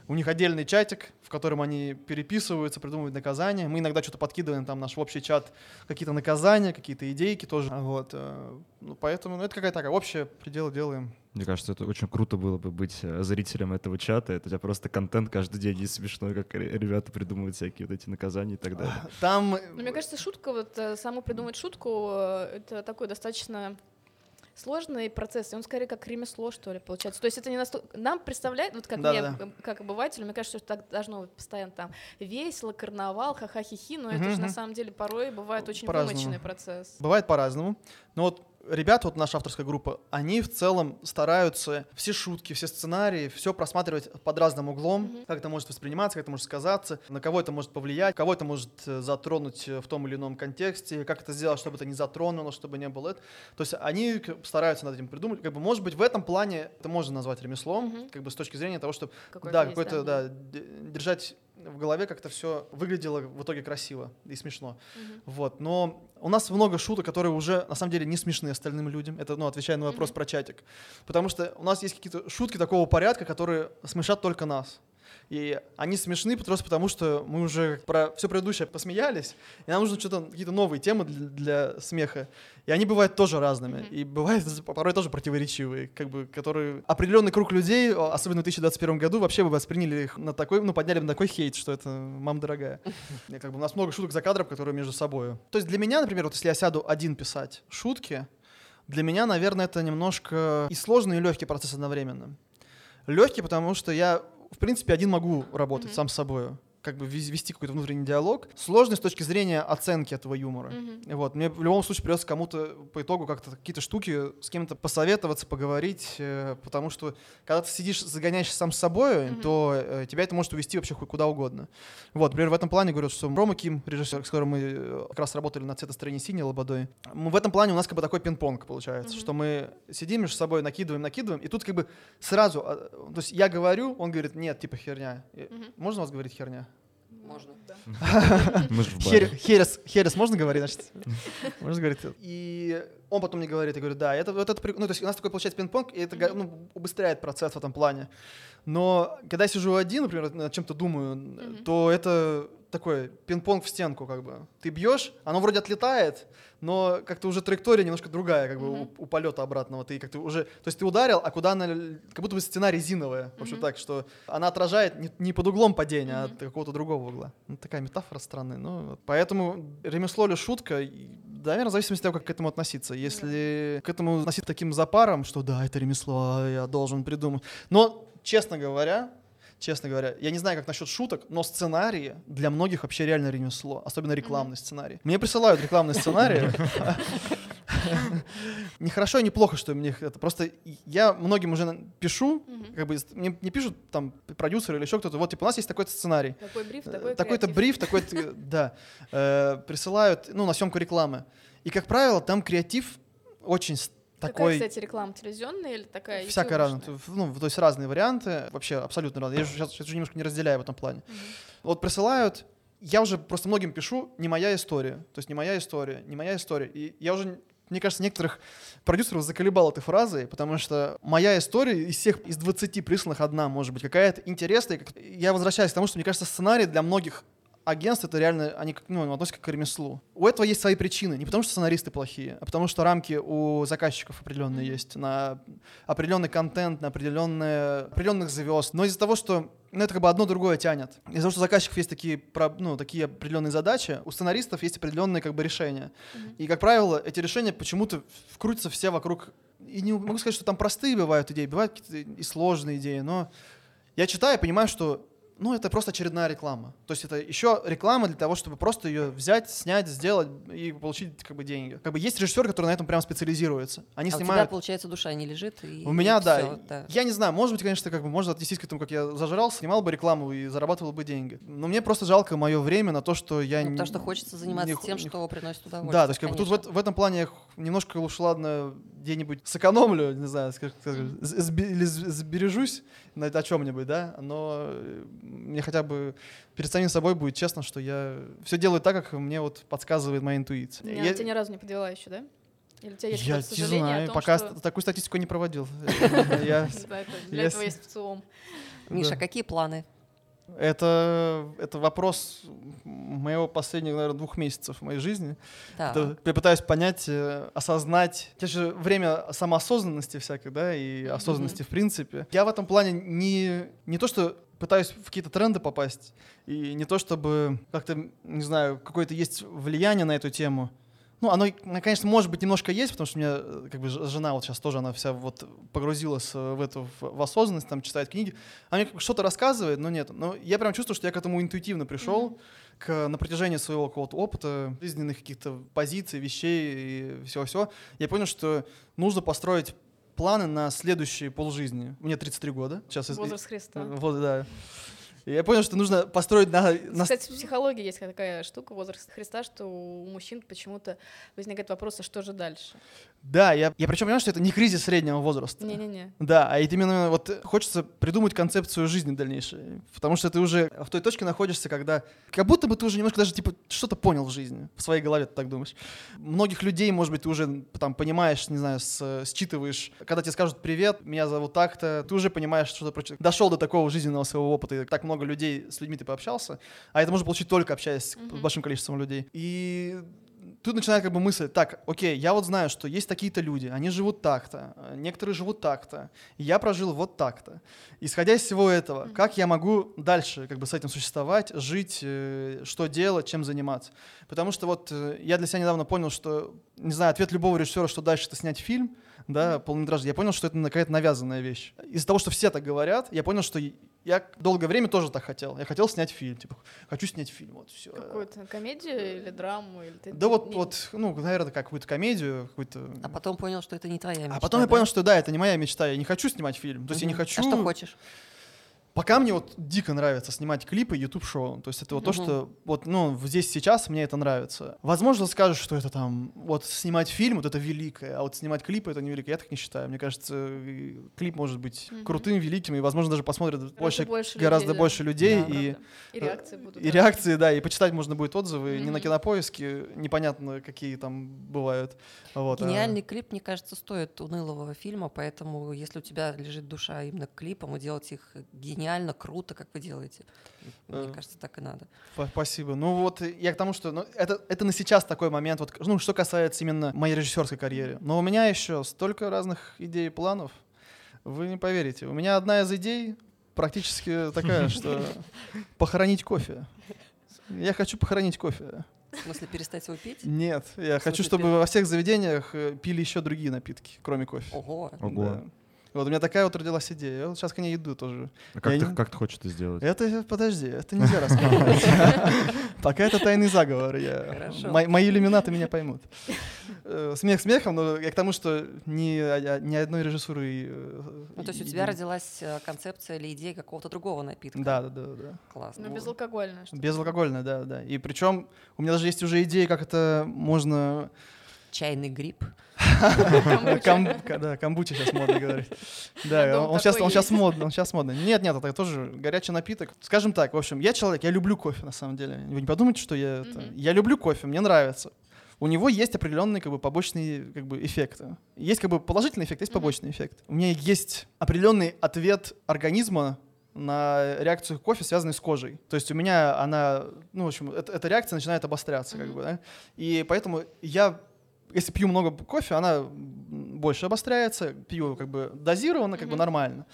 [SPEAKER 5] у них отдельный чатик, в котором они переписываются, придумывают наказания. Мы иногда что-то подкидываем там наш общий чат какие-то наказания, какие-то идейки тоже. Вот. э, Ну, поэтому, ну, это какая-то такая общая пределы делаем.
[SPEAKER 6] Мне кажется, это очень круто было бы быть э, зрителем этого чата. Это у тебя просто контент каждый день и смешной, как ре- ребята придумывают всякие вот эти наказания и так далее.
[SPEAKER 5] Там...
[SPEAKER 4] Ну, мне кажется, шутка, вот э, саму придумать шутку, э, это такой достаточно сложный процесс, и он скорее как ремесло, что ли, получается. То есть это не настолько... Нам представляет, вот как
[SPEAKER 5] Да-да-да.
[SPEAKER 4] мне, э, как обывателю, мне кажется, что так должно быть постоянно там весело, карнавал, ха-ха-хи-хи, но это
[SPEAKER 5] Мгм,
[SPEAKER 4] же на
[SPEAKER 5] мгм.
[SPEAKER 4] самом деле порой бывает очень
[SPEAKER 5] По-разному.
[SPEAKER 4] вымоченный процесс.
[SPEAKER 5] Бывает по-разному. Но вот ребята, вот наша авторская группа, они в целом стараются все шутки, все сценарии, все просматривать под разным углом,
[SPEAKER 4] Мгм.
[SPEAKER 5] как это может восприниматься, как это может сказаться, на кого это может повлиять, кого это может э, затронуть э, в том или ином контексте, как это сделать, чтобы это не затронуло, чтобы не было это. То есть они стараются над этим придумать. Как бы, может быть, в этом плане это можно назвать ремеслом,
[SPEAKER 4] Мгм.
[SPEAKER 5] как бы с точки зрения того, чтобы
[SPEAKER 4] Какой-то
[SPEAKER 5] да, какой-то, да, д- держать в голове как-то все выглядело в итоге красиво и смешно.
[SPEAKER 4] Мгм.
[SPEAKER 5] Вот, но у нас много шуток, которые уже на самом деле не смешны остальным людям. Это, ну, отвечая на вопрос
[SPEAKER 4] Мгм.
[SPEAKER 5] про чатик. Потому что у нас есть какие-то шутки такого порядка, которые смешат только нас. И они смешны просто потому, что мы уже про все предыдущее посмеялись, и нам нужно что-то, какие-то новые темы для, для смеха. И они бывают тоже разными.
[SPEAKER 4] Мгм.
[SPEAKER 5] И бывают порой тоже противоречивые, как бы, которые определенный круг людей, особенно в 2021 году, вообще бы восприняли их на такой, ну, подняли бы на такой хейт, что это мам дорогая. <laughs> И как бы у нас много шуток за кадром, которые между собой. То есть для меня, например, вот если я сяду один писать шутки, для меня, наверное, это немножко и сложный, и легкий процесс одновременно. Легкий, потому что я, в принципе, один могу работать
[SPEAKER 4] Мгм.
[SPEAKER 5] сам с собой как бы вести какой-то внутренний диалог. Сложный с точки зрения оценки этого юмора.
[SPEAKER 4] Мгм.
[SPEAKER 5] Вот, мне в любом случае придется кому-то по итогу как-то какие-то штуки с кем-то посоветоваться, поговорить, э, потому что когда ты сидишь, загоняешься сам с собой,
[SPEAKER 4] Мгм.
[SPEAKER 5] то э, тебя это может увести вообще хоть куда угодно. Вот, например, в этом плане говорю, что Рома Ким, режиссер, с которым мы э, как раз работали на цветостроении синей лободой, мы в этом плане у нас как бы такой пинг-понг получается,
[SPEAKER 4] Мгм.
[SPEAKER 5] что мы сидим между собой, накидываем, накидываем, и тут как бы сразу, а, то есть я говорю, он говорит, нет, типа херня.
[SPEAKER 4] Мгм.
[SPEAKER 5] Можно у вас говорить херня?
[SPEAKER 2] Можно. <laughs>
[SPEAKER 5] Херес, херес можно говорить, значит? <laughs> Можно говорить. И он потом мне говорит, я говорю, да, это вот это, ну, то есть у нас такой получается пинг-понг, и это ну, убыстряет процесс в этом плане. Но когда я сижу один, например, над чем-то думаю,
[SPEAKER 4] Мгм.
[SPEAKER 5] то это такой пинг-понг в стенку, как бы. Ты бьешь, оно вроде отлетает, но как-то уже траектория немножко другая, как бы
[SPEAKER 4] Мгм.
[SPEAKER 5] у, у полета обратного. Ты как-то уже, то есть ты ударил, а куда она, как будто бы стена резиновая, в общем
[SPEAKER 4] Мгм.
[SPEAKER 5] так, что она отражает не, не под углом падения, а
[SPEAKER 4] Мгм.
[SPEAKER 5] от какого-то другого угла. Ну, такая метафора странная. Ну, поэтому ремесло или шутка, да, наверное, в зависимости от того, как к этому относиться. Если к этому относиться таким запаром, что да, это ремесло, а я должен придумать. Но, честно говоря, честно говоря, я не знаю, как насчет шуток, но сценарии для многих вообще реально ремесло, особенно рекламный сценарий. Мне присылают рекламные сценарии. <laughs> <laughs> Не хорошо и не плохо, что мне их это. Просто я многим уже пишу, как бы мне не пишут там продюсеры или еще кто-то. Вот, типа, у нас есть такой-то сценарий.
[SPEAKER 4] Такой бриф,
[SPEAKER 5] Э,
[SPEAKER 4] такой
[SPEAKER 5] Такой-то бриф, такой-то, <laughs> да, э, присылают, ну, на съемку рекламы. И, как правило, там креатив очень с-
[SPEAKER 4] Какая,
[SPEAKER 5] такой,
[SPEAKER 4] кстати, реклама телевизионная или такая
[SPEAKER 5] разное.
[SPEAKER 4] ютубушная?
[SPEAKER 5] Ну, то есть разные варианты, вообще абсолютно разные. Я же сейчас, уже немножко не разделяю в этом плане.
[SPEAKER 4] Мгм.
[SPEAKER 5] Вот присылают, я уже просто многим пишу, не моя история. То есть не моя история, не моя история. И я уже, мне кажется, некоторых продюсеров заколебал этой фразой, потому что моя история из всех, из 20 присланных одна, может быть, какая-то интересная. Я возвращаюсь к тому, что, мне кажется, сценарий для многих агентств это реально, они ну, относятся как к ремеслу. У этого есть свои причины. Не потому, что сценаристы плохие, а потому, что рамки у заказчиков определенные есть на определенный контент, на определенные, определенных звезд. Но из-за того, что ну, это как бы одно другое тянет. Из-за того, что у заказчиков есть такие, ну, такие определенные задачи, у сценаристов есть определенные как бы решения.
[SPEAKER 4] Мгм.
[SPEAKER 5] И, как правило, эти решения почему-то вкрутятся все вокруг... И не могу сказать, что там простые бывают идеи, бывают какие-то и сложные идеи, но я читаю и понимаю, что ну, это просто очередная реклама. То есть это еще реклама для того, чтобы просто ее взять, снять, сделать и получить как бы деньги. Как бы есть режиссер, который на этом прям специализируется. Они
[SPEAKER 2] а у тебя,
[SPEAKER 5] снимают...
[SPEAKER 2] получается, душа не лежит? И,
[SPEAKER 5] У меня,
[SPEAKER 2] и
[SPEAKER 5] да.
[SPEAKER 2] всё, да.
[SPEAKER 5] Я не знаю, может быть, конечно, как бы можно отнестись к этому, как я зажрался, снимал бы рекламу и зарабатывал бы деньги. Но мне просто жалко мое время на то, что я
[SPEAKER 2] Ну,
[SPEAKER 5] не...
[SPEAKER 2] потому что хочется заниматься
[SPEAKER 5] не
[SPEAKER 2] тем,
[SPEAKER 5] не
[SPEAKER 2] что приносит удовольствие.
[SPEAKER 5] Да, то есть как бы тут в, в этом плане немножко лучше, ладно, где-нибудь сэкономлю, не знаю, с- сбе- или сбережусь на это о чем-нибудь, да, но э, мне хотя бы перед самим собой будет честно, что я все делаю так, как мне вот подсказывает моя интуиция.
[SPEAKER 4] Не,
[SPEAKER 5] Я-
[SPEAKER 4] Она тебя ни разу не подвела еще, да? Или у тебя есть
[SPEAKER 5] я не
[SPEAKER 4] сожаление о
[SPEAKER 5] знаю,
[SPEAKER 4] том,
[SPEAKER 5] пока
[SPEAKER 4] что...
[SPEAKER 5] такую статистику не проводил. <laughs> Я-
[SPEAKER 4] Да, это для
[SPEAKER 5] я
[SPEAKER 4] этого
[SPEAKER 5] с-
[SPEAKER 4] есть ВЦИОМ.
[SPEAKER 2] Миша, какие планы?
[SPEAKER 5] Это, это вопрос моего последних, наверное, двух месяцев в моей жизни. Это я пытаюсь понять, э, осознать. Сейчас же время самоосознанности всякой, да, и осознанности в принципе. Я в этом плане не, не то, что пытаюсь в какие-то тренды попасть, и не то, чтобы как-то, не знаю, какое-то есть влияние на эту тему. Ну, оно, конечно, может быть, немножко есть, потому что у меня, э, как бы, жена вот сейчас тоже, она вся вот погрузилась э, в эту, в, осознанность, там, читает книги. Она мне что-то рассказывает, но нет. Но я прям чувствую, что я к этому интуитивно пришел, к, на протяжении своего какого-то опыта, жизненных каких-то позиций, вещей и всего-всего. Я понял, что нужно построить планы на следующие полжизни. Мне 33 года. Сейчас из-
[SPEAKER 4] Возраст Христа.
[SPEAKER 5] Вот, да. Я понял, что нужно построить на, на
[SPEAKER 4] Кстати, в психологии есть такая штука, возраст Христа, что у мужчин почему-то возникает вопрос, а что же дальше?
[SPEAKER 5] Да, я, я причем понимаю, что это не кризис среднего возраста.
[SPEAKER 4] Не-не-не.
[SPEAKER 5] Да, а это именно вот хочется придумать концепцию жизни дальнейшей. Потому что ты уже в той точке находишься, когда как будто бы ты уже немножко даже типа что-то понял в жизни. В своей голове ты так думаешь. Многих людей, может быть, ты уже там понимаешь, не знаю, с- считываешь. Когда тебе скажут «Привет, меня зовут так-то», ты уже понимаешь что-то про человека. Дошел до такого жизненного своего опыта, и так много людей, с людьми ты пообщался. А это можно получить только общаясь с
[SPEAKER 4] Мгм.
[SPEAKER 5] большим количеством людей. И тут начинает как бы мысль, так, окей, я вот знаю, что есть такие-то люди, они живут так-то, э, некоторые живут так-то, я прожил вот так-то. Исходя из всего этого, как я могу дальше как бы с этим существовать, жить, э, что делать, чем заниматься? Потому что вот э, я для себя недавно понял, что, не знаю, ответ любого режиссера, что дальше это снять фильм, да, полнометражный, я понял, что это какая-то навязанная вещь. Из-за того, что все так говорят, я понял, что я долгое время тоже так хотел. Я хотел снять фильм, типа, хочу снять фильм, вот все.
[SPEAKER 4] Какую-то комедию или драму? Или ты
[SPEAKER 5] Да вот,
[SPEAKER 4] не-
[SPEAKER 5] вот, ну, наверное, какую-то комедию, какую-то...
[SPEAKER 2] А потом понял, что это не твоя мечта.
[SPEAKER 5] А потом я
[SPEAKER 2] да?
[SPEAKER 5] понял, что да, это не моя мечта, я не хочу снимать фильм. То есть я не
[SPEAKER 2] Мгм.
[SPEAKER 5] хочу...
[SPEAKER 2] А что хочешь?
[SPEAKER 5] Пока мне вот дико нравится снимать клипы, YouTube шоу. То есть это вот то,
[SPEAKER 2] Мгм.
[SPEAKER 5] что вот, ну, здесь сейчас мне это нравится. Возможно, скажешь, что это там, вот снимать фильм, вот это великое, а вот снимать клипы это не великое. Я так не считаю. Мне кажется, клип может быть
[SPEAKER 4] Мгм.
[SPEAKER 5] крутым, великим, и, возможно, даже посмотрят больше,
[SPEAKER 4] больше
[SPEAKER 5] гораздо
[SPEAKER 4] людей, да.
[SPEAKER 5] больше людей.
[SPEAKER 2] Да,
[SPEAKER 5] и.
[SPEAKER 4] И реакции будут.
[SPEAKER 5] и
[SPEAKER 4] да.
[SPEAKER 5] реакции, да, и почитать можно будет отзывы не на кинопоиске, непонятно, какие там бывают. Вот, а-
[SPEAKER 2] Гениальный клип, мне кажется, стоит унылого фильма, поэтому если у тебя лежит душа именно к клипам, и делать их гениально, круто, как вы делаете, мне
[SPEAKER 5] Э,
[SPEAKER 2] кажется, так и надо.
[SPEAKER 5] Спа- Спасибо. Ну вот э, я к тому, что ну, это, это на сейчас такой момент, вот, ну, что касается именно моей режиссерской карьеры. Но у меня еще столько разных идей и планов, вы не поверите. У меня одна из идей практически такая, что <laughs> похоронить кофе. Я хочу похоронить кофе.
[SPEAKER 2] В смысле, перестать его пить?
[SPEAKER 5] Нет, я хочу, чтобы
[SPEAKER 2] пи-
[SPEAKER 5] во всех заведениях э, пили еще другие напитки, кроме кофе.
[SPEAKER 2] Ого.
[SPEAKER 6] Ого.
[SPEAKER 5] Да. Вот у меня такая вот родилась идея. Я вот сейчас к ней иду тоже.
[SPEAKER 6] А как,
[SPEAKER 5] Я
[SPEAKER 6] ты,
[SPEAKER 5] не-
[SPEAKER 6] как ты хочешь это сделать?
[SPEAKER 5] Это, подожди, это нельзя рассказывать. <laughs> Пока это тайный заговор. Мои иллюминаты меня поймут. Э, Смех смехом, но я к тому, что ни, одной режиссуры... э,
[SPEAKER 2] Ну, то есть у тебя родилась э, концепция или идея какого-то другого напитка.
[SPEAKER 5] Да, да, да, да.
[SPEAKER 2] Классно.
[SPEAKER 4] Ну,
[SPEAKER 2] Ну,
[SPEAKER 4] безалкогольное. что-то.
[SPEAKER 5] Безалкогольное, да, да. И причем у меня даже есть уже идеи, как это можно...
[SPEAKER 2] Чайный гриб. <laughs>
[SPEAKER 5] Да, камбуча сейчас модно говорить. Да, он, сейчас, модно, он сейчас модно. Нет, нет, это тоже горячий напиток. Скажем так, в общем, я человек, я люблю кофе на самом деле. Вы не подумайте, что я. Я люблю кофе, мне нравится. У него есть определенные как бы побочные как бы эффекты. Есть как бы положительный эффект, есть побочный эффект. У меня есть определенный ответ организма на реакцию кофе, связанную с кожей. То есть у меня она, ну, в общем, эта, эта реакция начинает обостряться, как
[SPEAKER 4] Мгм.
[SPEAKER 5] бы, да. И поэтому я, если пью много кофе, она больше обостряется, пью как бы дозированно, как бы
[SPEAKER 4] Мгм.
[SPEAKER 5] нормально.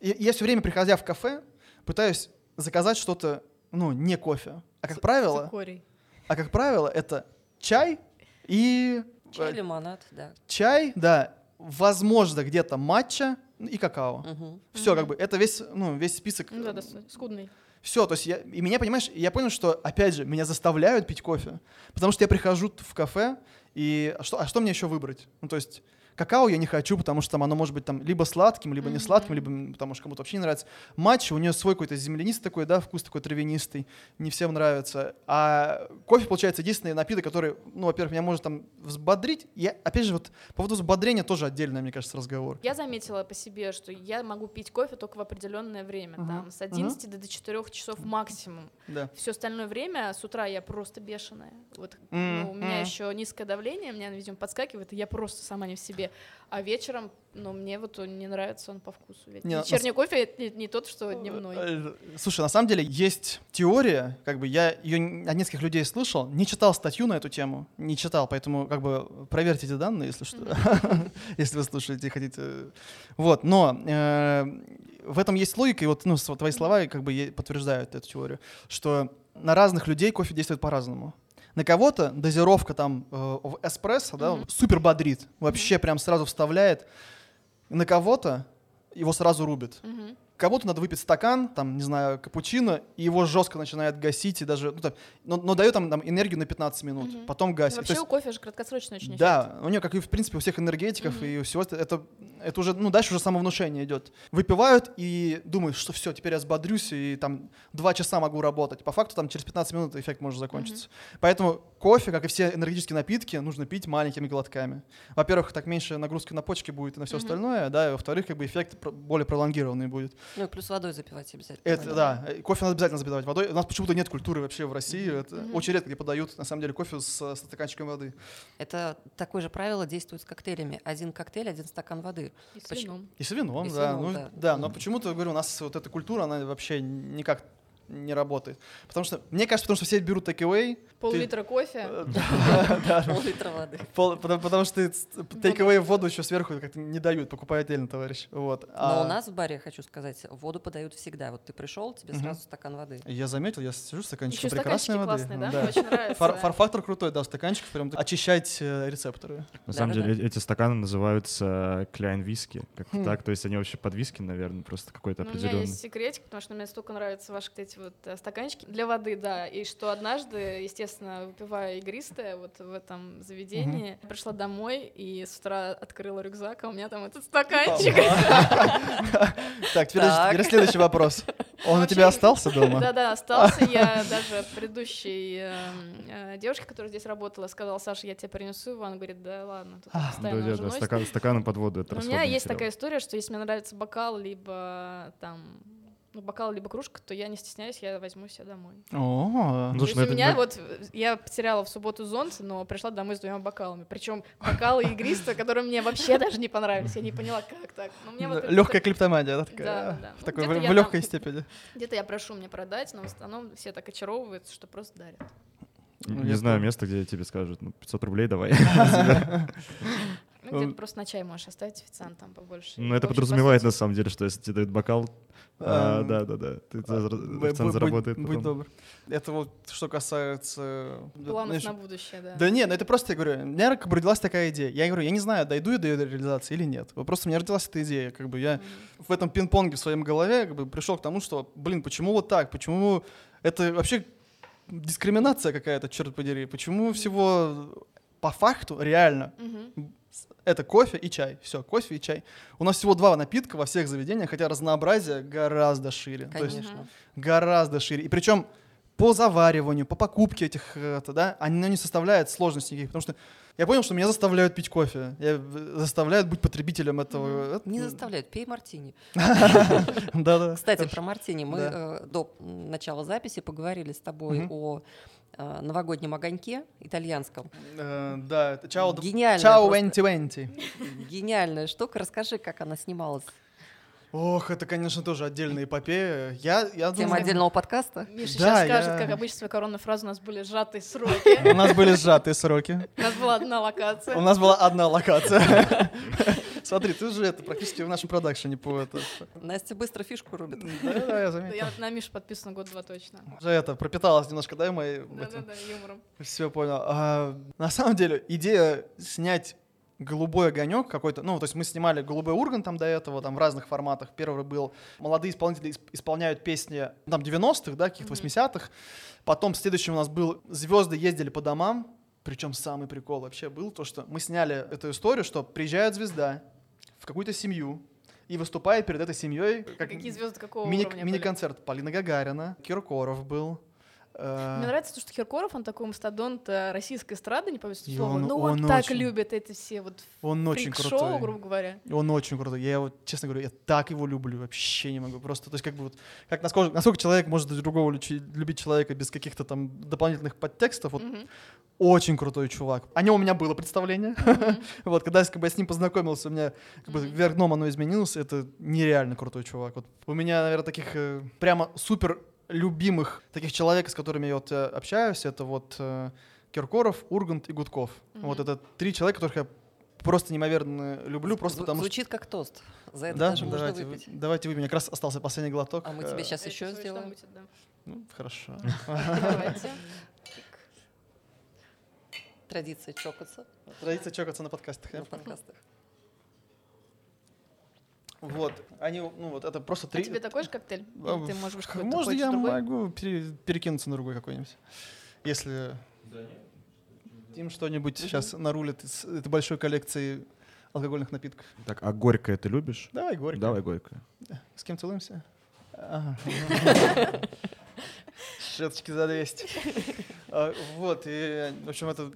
[SPEAKER 5] И я все время, приходя в кафе, пытаюсь заказать что-то, ну, не кофе. А как правило,
[SPEAKER 4] Цикорий.
[SPEAKER 5] а как правило, это чай и
[SPEAKER 2] Чай,
[SPEAKER 5] э,
[SPEAKER 2] лимонад, да.
[SPEAKER 5] чай, да, возможно, где-то матча и какао.
[SPEAKER 2] Мгм.
[SPEAKER 5] Все,
[SPEAKER 4] Мгм.
[SPEAKER 5] как бы, это весь, ну, весь список.
[SPEAKER 4] Ну да, да, скудный.
[SPEAKER 5] Все, то есть я, и меня, понимаешь, я понял, что, опять же, меня заставляют пить кофе, потому что я прихожу в кафе, и а что, а что мне еще выбрать? Ну, то есть какао я не хочу, потому что там оно может быть там либо сладким, либо не сладким, либо потому что кому-то вообще не нравится. Матча, у нее свой какой-то землянистый такой, да, вкус такой травянистый, не всем нравится. А кофе, получается, единственный напиток, который, ну, во-первых, меня может там взбодрить. Я, опять же, вот по поводу взбодрения тоже отдельный, мне кажется, разговор.
[SPEAKER 4] Я заметила по себе, что я могу пить кофе только в определенное время,
[SPEAKER 5] Мгм.
[SPEAKER 4] там, с 11 до 4 часов максимум.
[SPEAKER 5] Да.
[SPEAKER 4] Все остальное время с утра я просто бешеная. Вот
[SPEAKER 5] М,
[SPEAKER 4] ну, у меня еще низкое давление, у меня, видимо, подскакивает, и я просто сама не в себе. Себе. А вечером, ну, мне вот он не нравится он по вкусу. Ведь
[SPEAKER 5] Не, на-
[SPEAKER 4] Вечерний кофе это не, не тот, что дневной.
[SPEAKER 5] Э, Слушай, на самом деле есть теория, как бы я ее от нескольких людей слышал, не читал статью на эту тему, не читал, поэтому как бы проверьте эти данные, если что, <laughs> если вы слушаете и хотите. Вот, но э, в этом есть логика, и вот ну, твои слова как бы подтверждают эту теорию, что на разных людей кофе действует по-разному. На кого-то дозировка там э, в эспрессо, да,
[SPEAKER 4] Мгм.
[SPEAKER 5] супер бодрит, вообще прям сразу вставляет. На кого-то его сразу рубит.
[SPEAKER 4] Мгм.
[SPEAKER 5] Кому-то надо выпить стакан, там, не знаю, капучино, и его жестко начинает гасить, и даже, ну, так, но, но дает там, там энергию на 15 минут,
[SPEAKER 4] Мгм.
[SPEAKER 5] потом гасит. То
[SPEAKER 4] Вообще
[SPEAKER 5] есть-
[SPEAKER 4] у кофе же краткосрочный очень эффект.
[SPEAKER 5] да, у нее, как и в принципе у всех энергетиков
[SPEAKER 4] Мгм.
[SPEAKER 5] и у всего, это, это, это уже, ну, дальше уже самовнушение идет. Выпивают и думают, что все, теперь я взбодрюсь и там два часа могу работать. По факту там через 15 минут эффект может закончиться. Поэтому кофе, как и все энергетические напитки, нужно пить маленькими глотками. Во-первых, так меньше нагрузки на почки будет и на все
[SPEAKER 4] Мгм.
[SPEAKER 5] остальное, да, и во-вторых, как бы эффект более пролонгированный будет.
[SPEAKER 2] Ну и плюс водой запивать обязательно.
[SPEAKER 5] Это, да, э, кофе надо обязательно запивать водой. У нас почему-то нет культуры вообще в России. Это
[SPEAKER 4] Мгм.
[SPEAKER 5] очень редко где подают, на самом деле, кофе с, со стаканчиком воды.
[SPEAKER 2] Это такое же правило действует с коктейлями. Один коктейль, один стакан воды.
[SPEAKER 4] И с
[SPEAKER 2] Почему?
[SPEAKER 4] вином.
[SPEAKER 5] И с вином,
[SPEAKER 2] И с
[SPEAKER 5] да.
[SPEAKER 2] вином,
[SPEAKER 5] ну,
[SPEAKER 2] да.
[SPEAKER 5] да. но почему-то, говорю, у нас вот эта культура, она вообще никак не работает. Потому что, мне кажется, потому что все берут take-away.
[SPEAKER 4] Пол-литра кофе.
[SPEAKER 5] э,
[SPEAKER 2] Пол-литра воды.
[SPEAKER 5] потому, что take-away воду еще сверху как-то не дают, покупай отдельно, товарищ. Вот.
[SPEAKER 2] Но
[SPEAKER 5] А
[SPEAKER 2] у нас в баре, хочу сказать, воду подают всегда. Вот ты пришел, тебе сразу стакан воды.
[SPEAKER 5] Я заметил, я сижу с стаканчиком
[SPEAKER 4] Еще
[SPEAKER 5] прекрасной воды.
[SPEAKER 4] классные, да? Мне очень <laughs> нравится.
[SPEAKER 5] Фар- Фар-фактор крутой, да, стаканчик, прям очищать э, рецепторы.
[SPEAKER 6] На самом деле э- эти стаканы называются кляйн виски, как-то
[SPEAKER 5] Хм.
[SPEAKER 6] так. То есть они вообще под виски, наверное, просто какой-то
[SPEAKER 4] Ну, у меня
[SPEAKER 6] определенный.
[SPEAKER 4] есть секретик, потому что мне столько нравятся ваши вот эти вот э, стаканчики для воды, да. И что однажды, естественно, выпивая игристое вот в этом заведении, пришла домой и с утра открыла рюкзак, а у меня там этот стаканчик. <laughs>
[SPEAKER 5] Так, теперь следующий вопрос. Он у тебя остался дома?
[SPEAKER 4] Да-да, остался. <laughs> Я даже предыдущей эм, э, девушке, которая здесь работала, сказала, Саша, я тебе принесу его. Она говорит, да ладно, тут
[SPEAKER 5] А,
[SPEAKER 4] постоянно
[SPEAKER 6] Да, да,
[SPEAKER 4] уже
[SPEAKER 6] да,
[SPEAKER 4] носит».
[SPEAKER 6] стакан, стаканом под воду. Это
[SPEAKER 4] У меня есть такая история, что если мне нравится бокал, либо там бокал, либо кружка, то я не стесняюсь, я возьму себе домой.
[SPEAKER 5] О,
[SPEAKER 6] Ну, ну
[SPEAKER 4] у меня вот я потеряла в субботу зонт, но пришла домой с двумя бокалами. Причем бокалы игристые, которые мне вообще <laughs> даже не понравились. Я не поняла, как так. Вот
[SPEAKER 5] легкая клиптомания, да, такая?
[SPEAKER 4] Да, да.
[SPEAKER 5] В
[SPEAKER 4] Ну,
[SPEAKER 5] такой, легкой степени.
[SPEAKER 4] Где-то я прошу мне продать, но в основном все так очаровываются, что просто дарят.
[SPEAKER 6] Не,
[SPEAKER 5] Ну,
[SPEAKER 6] не знаю место, где тебе скажут, ну, 500 рублей давай. <laughs> <laughs>
[SPEAKER 4] Ну,
[SPEAKER 5] Эм.
[SPEAKER 4] где-то просто на чай можешь оставить официантам побольше.
[SPEAKER 6] Ну, это подразумевает
[SPEAKER 4] по
[SPEAKER 6] на самом деле, что если тебе дают бокал, а,
[SPEAKER 5] Эм,
[SPEAKER 6] да, да, да, ты за-
[SPEAKER 5] Б-
[SPEAKER 6] официант
[SPEAKER 5] будь-
[SPEAKER 6] заработает
[SPEAKER 5] Будь добр. Это вот что касается...
[SPEAKER 4] Планов на будущее, да.
[SPEAKER 5] Да нет, ну это просто, я говорю, у меня как бы родилась такая идея. Я говорю, я не знаю, дойду я до ее реализации или нет. Просто у меня родилась эта идея. Как бы я в этом пинг-понге в своем голове как бы пришел к тому, что, блин, почему вот так? Почему это вообще дискриминация какая-то, черт подери? Почему всего по факту реально. Это кофе и чай. Все, кофе и чай. У нас всего два напитка во всех заведениях, хотя разнообразие гораздо шире. То есть
[SPEAKER 2] Конечно.
[SPEAKER 5] гораздо шире. И причем по завариванию, по покупке этих, э, это, да, оно не составляет сложности никаких. Потому что я понял, что меня заставляют пить кофе. Я, э, заставляют быть потребителем этого. Это-
[SPEAKER 2] Не заставляют, пей мартини. <laughs>
[SPEAKER 5] Да-да.
[SPEAKER 2] Кстати, про мартини. Мы э, до начала записи поговорили с тобой о э, новогоднем огоньке итальянском.
[SPEAKER 5] Э, Да, это чао...
[SPEAKER 2] Гениальная
[SPEAKER 5] Чао
[SPEAKER 2] просто.
[SPEAKER 5] 2020.
[SPEAKER 2] Гениальная штука. Расскажи, как она снималась.
[SPEAKER 5] Ох, это, конечно, тоже отдельная эпопея. Я, я
[SPEAKER 2] Тема
[SPEAKER 5] думаю...
[SPEAKER 2] отдельного подкаста.
[SPEAKER 4] Миша
[SPEAKER 5] Да,
[SPEAKER 4] сейчас скажет,
[SPEAKER 5] я-
[SPEAKER 4] как обычно, свою коронную фразу, у нас были сжатые сроки.
[SPEAKER 5] У нас были сжатые сроки.
[SPEAKER 4] У нас была одна
[SPEAKER 5] У
[SPEAKER 4] локация.
[SPEAKER 5] нас была одна локация. <laughs> Смотри, ты же это практически в нашем продакшене по это.
[SPEAKER 2] Настя быстро фишку рубит.
[SPEAKER 5] Да, да, я заметил.
[SPEAKER 4] Я на Мишу подписана год-два точно.
[SPEAKER 5] Уже это пропиталась немножко, да, моей
[SPEAKER 4] Да-да-да, юмором.
[SPEAKER 5] Все понял. А, на самом деле, идея снять голубой огонек какой-то, ну, то есть мы снимали голубой урган там до этого, там в разных форматах. Первый был молодые исполнители исп- исполняют песни там 90-х, да, каких-то
[SPEAKER 4] Мгм.
[SPEAKER 5] 80-х. Потом следующим у нас был звезды ездили по домам. Причем самый прикол вообще был то, что мы сняли эту историю, что приезжает звезда в какую-то семью и выступает перед этой семьей как
[SPEAKER 4] Какие звезды какого
[SPEAKER 5] мини-
[SPEAKER 4] уровня
[SPEAKER 5] мини-концерт. Полина Гагарина, Киркоров был,
[SPEAKER 4] Мне нравится то, что Киркоров, он такой мастодонт э, российской эстрады, не помню
[SPEAKER 5] И
[SPEAKER 4] слова,
[SPEAKER 5] он-
[SPEAKER 4] но он,
[SPEAKER 5] он
[SPEAKER 4] так
[SPEAKER 5] очень-
[SPEAKER 4] любит эти все вот
[SPEAKER 5] Он очень крутой.
[SPEAKER 4] грубо говоря.
[SPEAKER 5] Он очень крутой. Я его, честно говорю, я так его люблю, вообще не могу. Просто, то есть, как бы вот, как насколько, насколько человек может другого любить человека без каких-то там дополнительных подтекстов, вот
[SPEAKER 4] Мгм.
[SPEAKER 5] очень крутой чувак. О нем у меня было представление.
[SPEAKER 4] Мгм. <laughs>
[SPEAKER 5] Вот, когда я, как бы, я с ним познакомился, у меня как бы
[SPEAKER 4] Мгм.
[SPEAKER 5] вверх дном оно изменилось. Это нереально крутой чувак. Вот у меня, наверное, таких э, прямо супер любимых таких человек, с которыми я вот э, общаюсь, это вот э, Киркоров, Ургант и Гудков. Вот
[SPEAKER 4] Мгм.
[SPEAKER 5] это три человека, которых я просто неимоверно люблю, просто
[SPEAKER 2] Зву-
[SPEAKER 5] потому что...
[SPEAKER 2] Звучит как тост. За это
[SPEAKER 5] Да,
[SPEAKER 2] даже можно
[SPEAKER 5] давайте,
[SPEAKER 2] выпить.
[SPEAKER 5] вы- давайте выпьем. Как раз остался последний глоток.
[SPEAKER 2] А мы тебе сейчас
[SPEAKER 4] Я
[SPEAKER 2] еще сделаем.
[SPEAKER 4] будет, да.
[SPEAKER 5] Ну, хорошо. <laughs>
[SPEAKER 4] Давайте.
[SPEAKER 2] Традиция чокаться
[SPEAKER 5] Традиция чокаться на подкастах.
[SPEAKER 2] на подкастах.
[SPEAKER 5] Вот, они, ну вот, это просто
[SPEAKER 4] А
[SPEAKER 5] три...
[SPEAKER 4] тебе такой же коктейль?
[SPEAKER 5] А,
[SPEAKER 4] Или ты,
[SPEAKER 5] х-
[SPEAKER 4] какой-то хочешь
[SPEAKER 5] я
[SPEAKER 4] другой?
[SPEAKER 5] могу пере- перекинуться на другой какой-нибудь. Если Тим что-нибудь сейчас нарулит из этой большой коллекции алкогольных напитков.
[SPEAKER 6] Так, а горькое ты любишь?
[SPEAKER 5] Давай, Горький.
[SPEAKER 6] Давай горькое.
[SPEAKER 5] С кем целуемся? Ага. Шеточки за 200. А, Вот, и, в общем, это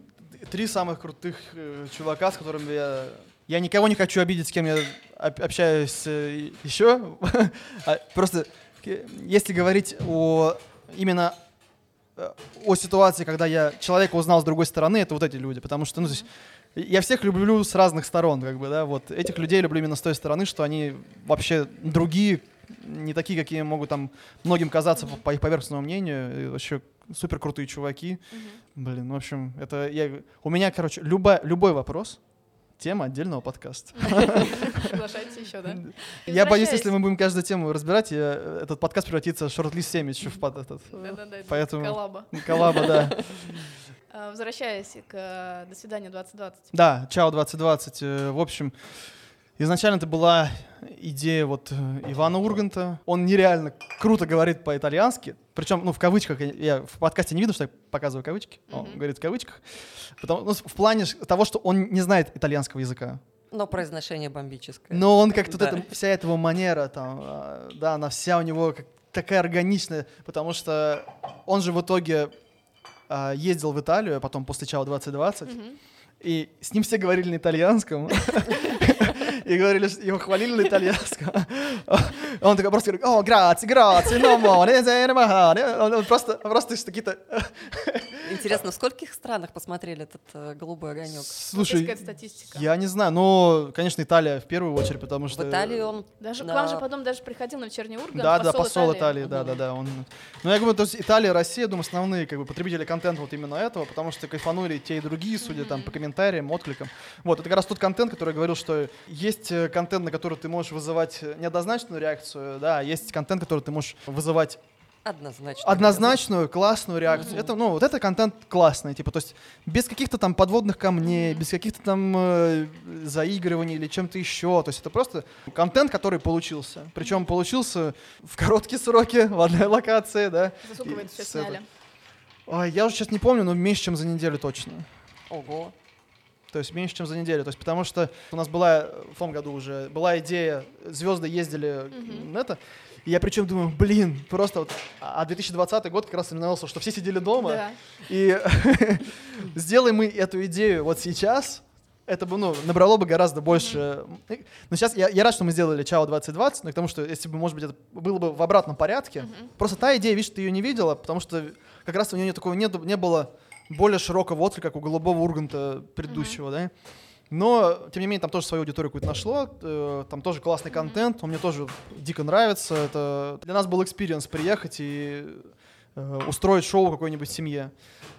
[SPEAKER 5] три самых крутых э, чувака, с которыми я... Я никого не хочу обидеть, с кем я об- общаюсь э, еще. <laughs> А Просто, если говорить о именно э, о ситуации, когда я человека узнал с другой стороны, это вот эти люди, потому что, ну, то есть, я всех люблю с разных сторон, как бы, да, вот. Этих людей люблю именно с той стороны, что они вообще другие, не такие, какие могут там многим казаться по, по их поверхностному мнению, и вообще супер крутые чуваки,
[SPEAKER 4] Мгм.
[SPEAKER 5] блин, в общем, это я, у меня, короче, любой любой вопрос тема отдельного подкаста. <laughs>
[SPEAKER 4] Приглашайте еще, да?
[SPEAKER 5] Я боюсь, если мы будем каждую тему разбирать, я- этот подкаст превратится в шорт-лист 7 еще в под этот.
[SPEAKER 4] Да-да-да, это
[SPEAKER 5] Поэтому-
[SPEAKER 4] коллаба.
[SPEAKER 5] Коллаба, да. <laughs>
[SPEAKER 4] А, Возвращаясь к э, «До свидания 2020».
[SPEAKER 5] Да, Чао 2020. э, В общем, изначально это была идея вот э, Ивана Урганта. Он нереально круто говорит по-итальянски. Причем, ну, в кавычках, я- в подкасте не видно, что я показываю кавычки. Он
[SPEAKER 4] Мгм.
[SPEAKER 5] говорит в кавычках. Потому, ну, в плане того, что он не знает итальянского языка.
[SPEAKER 2] Но произношение бомбическое.
[SPEAKER 5] Но он как-то вот
[SPEAKER 2] Да.
[SPEAKER 5] это, вся этого манера, там, а, да, она вся у него как такая органичная, потому что он же в итоге а, ездил в Италию, а потом после Чао 2020,
[SPEAKER 4] Мгм.
[SPEAKER 5] и с ним все говорили на итальянском. <laughs> И говорили, что его хвалили на итальянском. Он такой просто говорит, о, граци, граци, но море, зере, махаре». Он он просто, просто какие-то...
[SPEAKER 2] Интересно, в скольких странах посмотрели этот э, голубой огонек?
[SPEAKER 4] Есть
[SPEAKER 5] Слушай,
[SPEAKER 4] какая-то статистика.
[SPEAKER 5] я не знаю, но, конечно, Италия в первую очередь, потому что...
[SPEAKER 2] В Италии он
[SPEAKER 4] Даже к вам же потом даже приходил на вечерний Ургант.
[SPEAKER 5] Да, да,
[SPEAKER 4] посол
[SPEAKER 5] Италии, да, да, да. Он... Ну, я говорю, то есть Италия, Россия, думаю, основные как бы, потребители контента вот именно этого, потому что кайфанули те и другие, судя там по комментариям, откликам. Вот, это как раз тот контент, который я говорил, что есть э, контент, на который ты можешь вызывать э, неоднозначную реакцию, да, а есть контент, который ты можешь вызывать
[SPEAKER 2] однозначно.
[SPEAKER 5] однозначную, классную реакцию. Это, ну, вот это контент классный, типа, то есть без каких-то там подводных камней, без каких-то там э, заигрываний или чем-то еще. То есть это просто контент, который получился. Причем получился в короткие сроки, в одной локации, да.
[SPEAKER 4] За сколько вы это все сняли?
[SPEAKER 5] Ой, я уже сейчас не помню, но меньше, чем за неделю точно.
[SPEAKER 2] Ого.
[SPEAKER 5] То есть меньше, чем за неделю. То есть потому что у нас была э, в том году уже была идея, звезды ездили
[SPEAKER 4] Мгм.
[SPEAKER 5] на это. И я причем думаю, блин, просто вот, а 2020 год как раз знаменовался, что все сидели дома,
[SPEAKER 4] Да.
[SPEAKER 5] и <laughs> сделай мы эту идею вот сейчас, это бы, ну, набрало бы гораздо больше. Но сейчас я, я рад, что мы сделали Чао 2020, но к тому, что если бы, может быть, это было бы в обратном порядке. Просто та идея, видишь, ты ее не видела, потому что как раз у нее такого не, не было более широкого отклика, как у Голубого Урганта предыдущего, да. Но, тем не менее, там тоже свою аудиторию какую-то нашло, э, там тоже классный контент, он мне тоже дико нравится. Это для нас был experience приехать и э, устроить шоу какой-нибудь семье.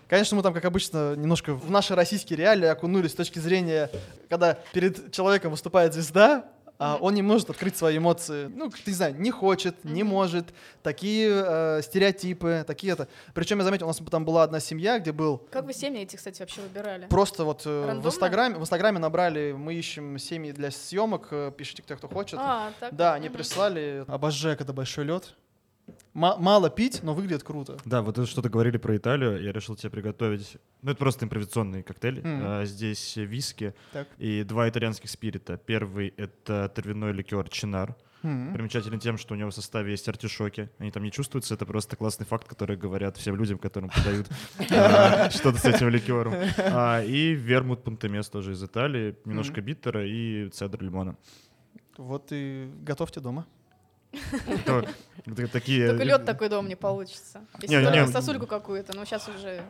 [SPEAKER 5] Конечно, мы там, как обычно, немножко в наши российские реалии окунулись с точки зрения, когда перед человеком выступает звезда, а он не может открыть свои эмоции. Ну, как-то, не знаю, не хочет, не может. Такие э, стереотипы, такие это. Причем я заметил, у нас там была одна семья, где был
[SPEAKER 4] Как вы семьи эти, кстати, вообще выбирали?
[SPEAKER 5] Просто вот э, в
[SPEAKER 4] Рандомно?
[SPEAKER 5] Инстаграме, в Инстаграме набрали, мы ищем семьи для съемок, э, пишите, кто, кто хочет.
[SPEAKER 4] А, так.
[SPEAKER 5] да, они
[SPEAKER 4] мгм.
[SPEAKER 5] прислали. Обожаю, когда большой лед. Мало пить, но выглядит круто.
[SPEAKER 6] Да, вот это что-то говорили про Италию, я решил тебе приготовить. Ну, это просто импровизационный коктейль.
[SPEAKER 5] Мгм.
[SPEAKER 6] А, здесь виски
[SPEAKER 5] Так.
[SPEAKER 6] и два итальянских спирита. Первый — это травяной ликер Чинар. Примечателен тем, что у него в составе есть артишоки. Они там не чувствуются, это просто классный факт, который говорят всем людям, которым подают <laughs> а, что-то с этим ликером. А, И вермут Пантемес тоже из Италии, немножко биттера и цедр лимона.
[SPEAKER 5] Вот и готовьте дома.
[SPEAKER 6] Такие...
[SPEAKER 4] Только лед такой дом не получится. Если
[SPEAKER 6] Не, не.
[SPEAKER 4] сосульку какую-то, ну сейчас уже...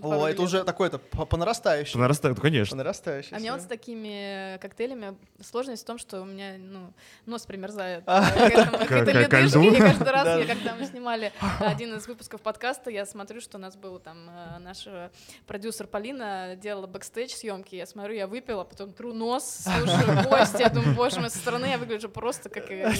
[SPEAKER 5] О, это
[SPEAKER 4] лет.
[SPEAKER 5] уже такое-то по, по нарастающей.
[SPEAKER 6] По нарастаю- ну,
[SPEAKER 5] По
[SPEAKER 6] конечно.
[SPEAKER 5] нарастающей.
[SPEAKER 4] А у меня вот с такими коктейлями сложность в том, что у меня, ну, нос примерзает
[SPEAKER 5] А, <laughs>
[SPEAKER 4] к этому- к этой ледышке. И каждый раз,
[SPEAKER 5] Да.
[SPEAKER 4] я, когда мы снимали <laughs> один из выпусков подкаста, я смотрю, что у нас был там э, наш э, продюсер Полина делала бэкстейдж съемки, я смотрю, я выпила, потом тру нос, слушаю <laughs> гости, я думаю, боже мой, со стороны я выгляжу просто как э,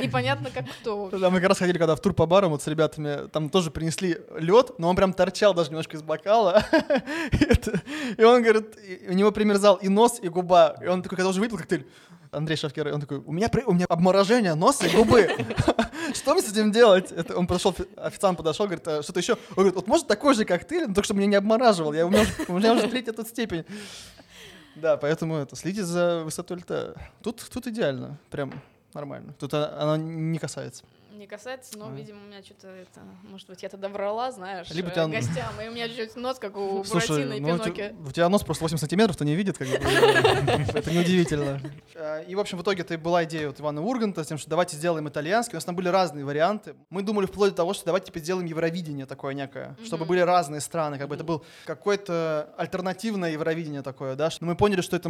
[SPEAKER 4] непонятно как кто.
[SPEAKER 5] Да, мы как раз ходили, когда в тур по барам вот с ребятами, там тоже принесли лед, но он прям торчал даже немножко из бокала. <laughs> И он говорит, у него примерзал и нос, и губа. И он такой, когда уже выпил коктейль, Андрей Шавкер, он такой, у меня, у меня обморожение носа и губы. <laughs> Что мне с этим делать? Это он подошел, официант подошел, говорит, «А что-то еще. Он говорит, вот может такой же коктейль, но только чтобы меня не обмораживал. Я, у, меня, уже- у меня уже третья тут степень. Да, поэтому это, следите за высотой льда. Тут, тут идеально, прям нормально. Тут а- оно не касается.
[SPEAKER 4] Не касается, но,
[SPEAKER 5] А.
[SPEAKER 4] видимо, у меня что-то это, может быть, я тогда врала, знаешь,
[SPEAKER 5] Либо
[SPEAKER 4] э,
[SPEAKER 5] тебя-
[SPEAKER 4] гостям, и у меня чуть-чуть нос, как у
[SPEAKER 5] Слушай,
[SPEAKER 4] Буратино и
[SPEAKER 5] ну, у
[SPEAKER 4] Пиноккио.
[SPEAKER 5] тебя, у тебя нос просто 8 сантиметров, то не видит, как бы. <laughs> Это неудивительно. А, И, в общем, в итоге это и была идея вот Ивана Урганта с тем, что давайте сделаем итальянский. У нас там были разные варианты. Мы думали вплоть до того, что давайте типа сделаем Евровидение такое некое, чтобы были разные страны, как бы это был какое-то альтернативное Евровидение такое, да. что Мы поняли, что это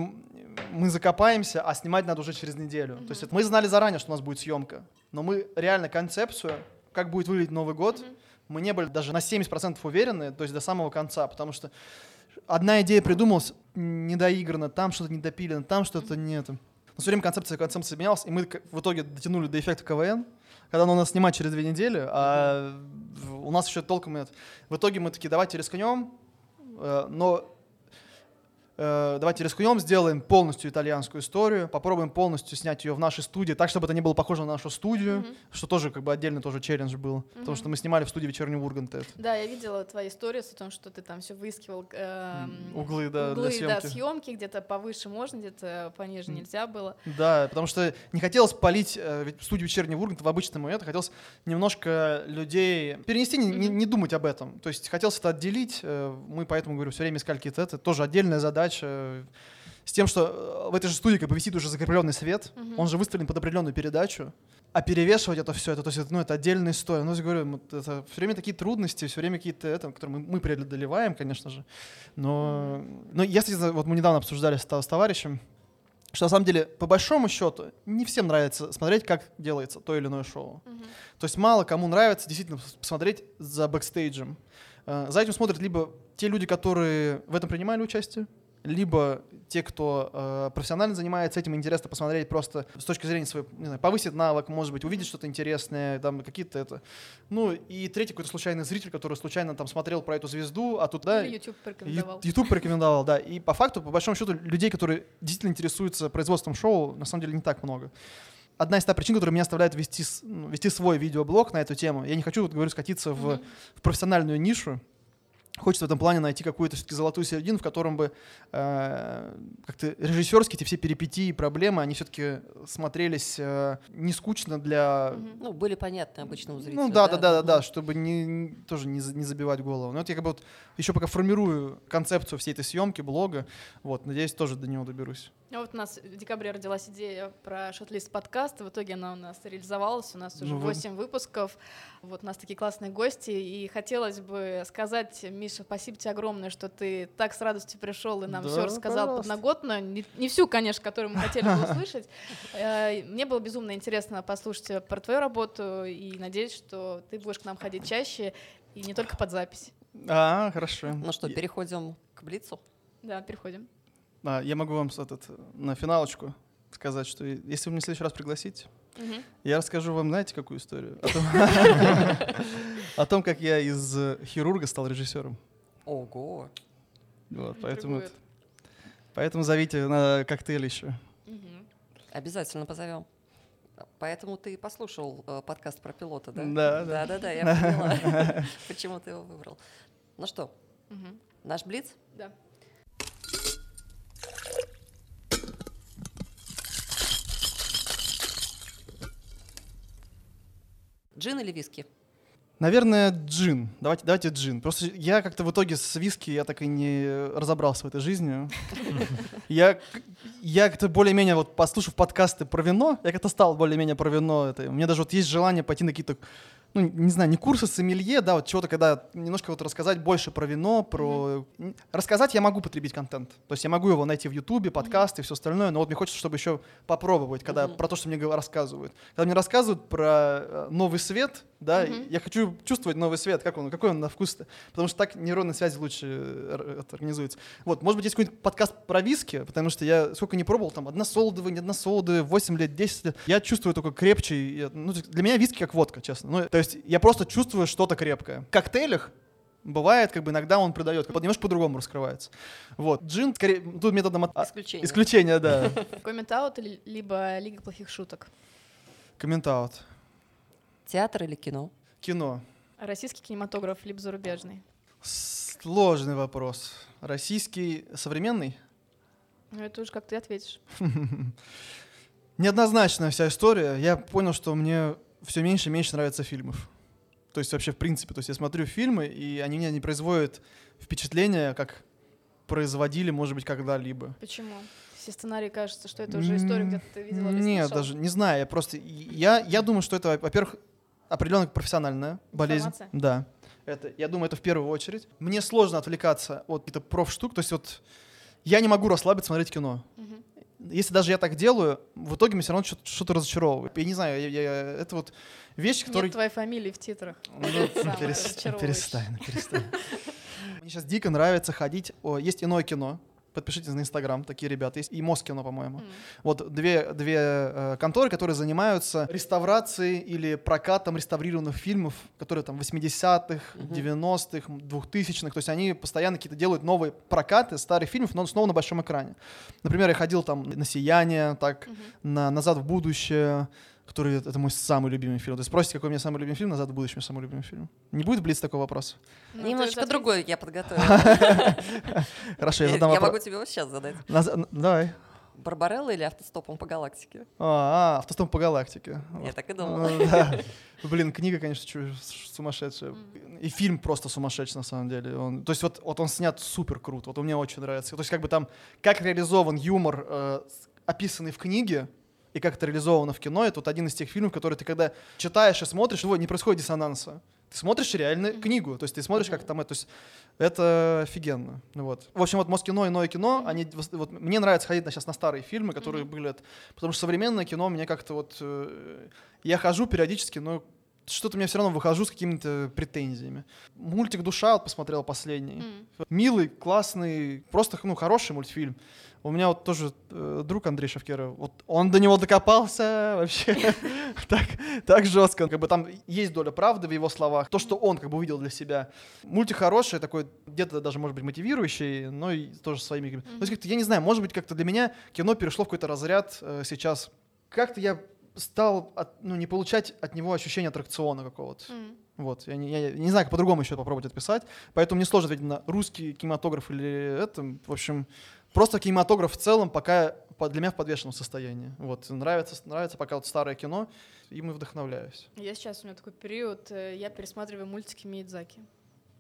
[SPEAKER 5] мы закопаемся, а снимать надо уже через неделю. То есть это мы знали заранее, что у нас будет съемка, но мы реально концепцию, как будет выглядеть Новый год, мы не были даже на 70% уверены, то есть до самого конца, потому что одна идея придумалась недоиграна, там что-то недопилено, там что-то нет. Но все время концепция концепция менялась, и мы в итоге дотянули до эффекта КВН, когда он у нас снимать через две недели, а у нас еще толком нет. В итоге мы такие, давайте рискнем, э, но давайте рискнем, сделаем полностью итальянскую историю, попробуем полностью снять ее в нашей студии, так, чтобы это не было похоже на нашу студию, что тоже как бы отдельно тоже челлендж был, потому что мы снимали в студии вечернего Урганта. это.
[SPEAKER 4] Да, я видела твои истории о том, что ты там все выискивал. эм,
[SPEAKER 5] Углы, да,
[SPEAKER 4] углы,
[SPEAKER 5] для
[SPEAKER 4] да,
[SPEAKER 5] съемки.
[SPEAKER 4] съемки, где-то повыше можно, где-то пониже нельзя было.
[SPEAKER 5] Да, потому что не хотелось полить э, студию вечернего Урганта в обычный момент, хотелось немножко людей перенести, не, не- не думать об этом. То есть хотелось это отделить. э, Мы поэтому, говорю, все время искали какие-то это. Тоже отдельная задача. Э, С тем, что э, в этой же студии как бы висит уже закрепленный свет, он же выстроен под определенную передачу, а перевешивать это все, это, то есть, ну, это отдельная история. Ну, я говорю, это все время такие трудности, все время какие-то это, которые мы, мы преодолеваем, конечно же. Но, но кстати, вот мы недавно обсуждали с, с товарищем, что на самом деле, по большому счету, не всем нравится смотреть, как делается то или иное шоу. То есть мало кому нравится действительно пос- посмотреть за бэкстейджем. Э, За этим смотрят либо те люди, которые в этом принимали участие, либо те, кто э, профессионально занимается этим, интересно посмотреть просто с точки зрения своей, не знаю, повысить навык, может быть, увидеть что-то интересное, там какие-то это. Ну и третий какой-то случайный зритель, который случайно там смотрел про эту звезду, а тут да,
[SPEAKER 4] Или YouTube порекомендовал.
[SPEAKER 5] YouTube порекомендовал, да. И по факту, по большому счету, людей, которые действительно интересуются производством шоу, на самом деле не так много. Одна из та причин, которая меня оставляет вести, ну, вести свой видеоблог на эту тему. Я не хочу, вот говорю, скатиться в, в профессиональную нишу. Хочется в этом плане найти какую-то все-таки золотую середину, в котором бы э, как-то режиссерские эти все перипетии и проблемы, они все-таки смотрелись э, не скучно для
[SPEAKER 2] Ну, были понятны обычному зрителю.
[SPEAKER 5] ну да, да, да, да, да, чтобы не, тоже не, не забивать голову. Но вот я как бы вот еще пока формирую концепцию всей этой съемки, блога, вот, надеюсь, тоже до него доберусь.
[SPEAKER 4] А вот у нас в декабре родилась идея про шотлист подкаст, в итоге она у нас реализовалась, у нас уже
[SPEAKER 5] Ну, вы-
[SPEAKER 4] 8 выпусков, вот у нас такие классные гости, и хотелось бы сказать, Миша, спасибо тебе огромное, что ты так с радостью пришел и нам
[SPEAKER 5] Да,
[SPEAKER 4] все рассказал
[SPEAKER 5] пожалуйста.
[SPEAKER 4] подноготно, не, не всю, конечно, которую мы хотели бы <laughs> услышать. Э, Мне было безумно интересно послушать про твою работу, и надеюсь, что ты будешь к нам ходить чаще, и не только под запись.
[SPEAKER 5] А, хорошо.
[SPEAKER 2] Ну что, переходим к Блицу?
[SPEAKER 4] Да, переходим.
[SPEAKER 5] А, я могу вам этот, на финалочку сказать, что если вы меня в следующий раз пригласите,
[SPEAKER 4] Мгм.
[SPEAKER 5] я расскажу вам, знаете, какую историю? О том, <laughs> как я из хирурга стал режиссером.
[SPEAKER 2] Ого.
[SPEAKER 5] Вот, поэтому, поэтому зовите на коктейль еще.
[SPEAKER 2] Обязательно позовем. Поэтому ты послушал э, подкаст про пилота, да?
[SPEAKER 5] Да, да.
[SPEAKER 2] Да, да, да, я <laughs> поняла, <laughs> почему ты его выбрал. Ну что,
[SPEAKER 4] Мгм.
[SPEAKER 2] наш Блиц?
[SPEAKER 4] Да.
[SPEAKER 2] Джин или виски?
[SPEAKER 5] Наверное, джин. Давайте, давайте джин. Просто я как-то в итоге с виски я так и не разобрался в этой жизни. <laughs> Я, я как-то более-менее, вот послушав подкасты про вино, я как-то стал более-менее про вино. Это, у меня даже вот есть желание пойти на какие-то, ну, не знаю, не курсы сомелье, да, вот чего-то, когда немножко вот рассказать больше про вино, про... м, Рассказать я могу потребить контент. То есть я могу его найти в Ютубе, подкасты и все остальное, но вот мне хочется, чтобы еще попробовать, когда про то, что мне рассказывают. Когда мне рассказывают про э, новый свет, да, я хочу чувствовать новый свет, как он, какой он на вкус потому что так нейронные связи лучше э, организуются. Вот, может быть, есть какой-нибудь подкаст про виски, потому что я сколько не пробовал, там, односолодовые, не односолодовые, 8 лет, 10 лет, я чувствую только крепче, э, ну, то для меня виски как водка, честно. Ну, то есть я просто чувствую что-то крепкое. В коктейлях Бывает, как бы иногда он бы немножко по-другому раскрывается. Вот. Джин, скорее, тут методом от- а,
[SPEAKER 2] Исключение.
[SPEAKER 5] исключения, да. <laughs>
[SPEAKER 4] Коммент-аут или- либо Лига плохих шуток.
[SPEAKER 5] Комментаут.
[SPEAKER 2] Театр или кино?
[SPEAKER 5] Кино.
[SPEAKER 4] Российский кинематограф либо зарубежный.
[SPEAKER 5] Сложный вопрос. Российский современный?
[SPEAKER 4] Ну, это уже как ты ответишь. <laughs>
[SPEAKER 5] Неоднозначная вся история. Я понял, что мне все меньше и меньше нравятся фильмов. То есть вообще в принципе. То есть я смотрю фильмы, и они мне не производят впечатления, как производили, может быть, когда-либо.
[SPEAKER 4] Почему? Все сценарии кажется, что это уже история, где ты видела или
[SPEAKER 5] Нет,
[SPEAKER 4] слышала.
[SPEAKER 5] даже не знаю. Я просто... Я, я думаю, что это, во-первых, определенно профессиональная болезнь.
[SPEAKER 4] Информация?
[SPEAKER 5] Да. Это, я думаю, это в первую очередь. Мне сложно отвлекаться от каких-то профштук. То есть вот я не могу расслабиться смотреть кино.
[SPEAKER 4] Мгм.
[SPEAKER 5] Если даже я так делаю, в итоге меня все равно что-то, что-то разочаровывает. Я не знаю, я- я- это вот вещь, которая...
[SPEAKER 4] Нет твоей фамилии в титрах.
[SPEAKER 5] Ну, <laughs> перестань, перестань. Мне сейчас дико нравится ходить. о, Есть иное кино. Подпишитесь на Инстаграм, такие ребята есть. И Москино, по-моему.
[SPEAKER 4] М.
[SPEAKER 5] Вот две, две э, конторы, которые занимаются реставрацией или прокатом реставрированных фильмов, которые там 80-х, 90-х, 2000-х. То есть они постоянно какие-то делают новые прокаты старых фильмов, но снова на большом экране. Например, я ходил там на «Сияние», так, на «Назад в будущее», который это мой самый любимый фильм. То есть спросите, какой у меня самый любимый фильм, «Назад в будущее» мой самый любимый фильм. Не будет блиц такого вопроса?
[SPEAKER 4] Ну, уже
[SPEAKER 2] другой я подготовила. <laughs>
[SPEAKER 5] Хорошо, я
[SPEAKER 2] Я
[SPEAKER 5] задам
[SPEAKER 2] я
[SPEAKER 5] вопрос.
[SPEAKER 2] могу тебе вот сейчас задать.
[SPEAKER 5] Давай.
[SPEAKER 2] Барбарелла или автостопом по галактике?
[SPEAKER 5] А, а, автостоп по галактике.
[SPEAKER 2] Я так и думала.
[SPEAKER 5] Ну. Блин, книга, конечно, сумасшедшая. И фильм просто сумасшедший, на самом деле. Он, то есть вот, вот он снят супер круто. Вот он мне очень нравится. То есть как бы там, как реализован юмор, э, описанный в книге, и как это реализовано в кино, это вот один из тех фильмов, которые ты когда читаешь и смотришь, его не происходит диссонанса. Ты смотришь реально книгу, то есть ты смотришь, как там это, то есть это офигенно. Ну Вот. В общем, вот Москино и Ное кино, они, вот, мне нравится ходить на, сейчас на старые фильмы, которые были, это- потому что современное кино мне как-то вот, э, я хожу периодически, но что-то мне все равно выхожу с какими-то претензиями. Мультик «Душа» вот посмотрел последний.
[SPEAKER 4] М.
[SPEAKER 5] Милый, классный, просто ну, хороший мультфильм. У меня вот тоже э, друг Андрей Шавкеров, вот он до него докопался <laughs> вообще <laughs> так, так жестко. Как бы там есть доля правды в его словах, то, что он как бы увидел для себя. Мультик хороший, такой где-то даже, может быть, мотивирующий, но и тоже своими... какими- То есть как-то, я не знаю, может быть, как-то для меня кино перешло в какой-то разряд э, сейчас. Как-то я стал от- ну, не получать от него ощущение аттракциона какого-то.
[SPEAKER 4] М.
[SPEAKER 5] Вот, я не, я не знаю, как по-другому еще попробовать отписать, поэтому мне сложно ответить на русский кинематограф или это. В общем, просто кинематограф в целом пока по- для меня в подвешенном состоянии. Вот, нравится, нравится пока вот старое кино, им и вдохновляюсь.
[SPEAKER 4] Я сейчас, у меня такой период, э, я пересматриваю мультики Миядзаки.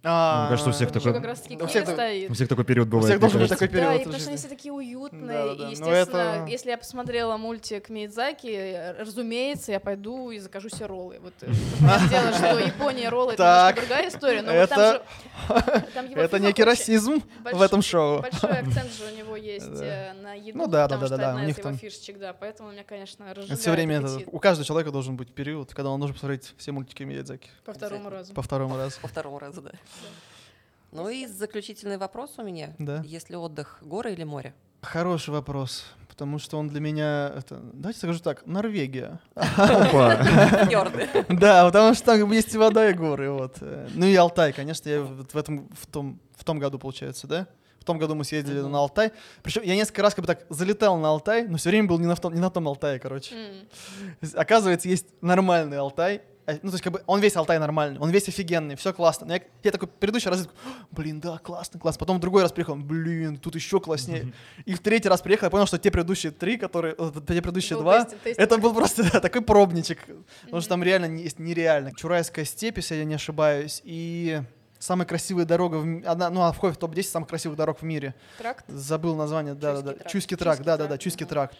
[SPEAKER 5] А,
[SPEAKER 6] Мне кажется, у всех такой-
[SPEAKER 4] как раз таки
[SPEAKER 5] У всех
[SPEAKER 4] стоит.
[SPEAKER 6] У всех такой период
[SPEAKER 5] У
[SPEAKER 6] бывает.
[SPEAKER 5] всех
[SPEAKER 6] мне
[SPEAKER 5] должен быть такой период.
[SPEAKER 4] Да, и потому что они все такие уютные. И, естественно, если я посмотрела мультик Миядзаки, разумеется, я пойду и закажу себе роллы. Вот <laughs> дело, что Япония роллы это другая история, но там же
[SPEAKER 5] Это некий расизм в этом шоу.
[SPEAKER 4] Большой <laughs> акцент же у него есть э, на еду,
[SPEAKER 5] Ну да, да,
[SPEAKER 4] потому
[SPEAKER 5] да,
[SPEAKER 4] что
[SPEAKER 5] да,
[SPEAKER 4] одна
[SPEAKER 5] у
[SPEAKER 4] из
[SPEAKER 5] них
[SPEAKER 4] его
[SPEAKER 5] там-
[SPEAKER 4] фишечек, да, поэтому меня, конечно, разжигает
[SPEAKER 5] все время это- у каждого человека должен быть период, когда он должен посмотреть все мультики Миядзаки
[SPEAKER 4] по второму разу.
[SPEAKER 5] по второму разу.
[SPEAKER 2] По второму разу, да. Ну и заключительный вопрос у меня.
[SPEAKER 5] Да.
[SPEAKER 2] Если отдых, горы или море?
[SPEAKER 5] Хороший вопрос, потому что он для меня, это, давайте скажу так, Норвегия. <laughs> Да, потому что там есть и вода, и горы, вот. Ну и Алтай, конечно, я в этом, в том, в том году, получается, да? В том году мы съездили на Алтай. Причем я несколько раз как бы так залетал на Алтай, но все время был не на, в том, не на том Алтае, короче.
[SPEAKER 4] М.
[SPEAKER 5] Оказывается, есть нормальный Алтай, ну, то есть, как бы, он весь Алтай нормальный, он весь офигенный, все классно. Но я, я такой предыдущий раз, такой, блин, да, классно, классно. Потом в другой раз приехал, блин, тут еще класснее. И в третий раз приехал, я понял, что те предыдущие три, которые, э, те предыдущие
[SPEAKER 4] Был
[SPEAKER 5] два, это был просто да, такой пробничек. Потому что там реально не- есть нереально. Чурайская степь, если я не ошибаюсь, и самая красивая дорога, в одна, ну, она входит в топ-10 самых красивых дорог в мире.
[SPEAKER 4] Тракт.
[SPEAKER 5] Забыл название, да, да, да.
[SPEAKER 2] тракт.
[SPEAKER 5] Чуйский тракт,
[SPEAKER 4] Чуйский
[SPEAKER 5] да, да, да,
[SPEAKER 4] тракт,
[SPEAKER 5] Чуйский тракт.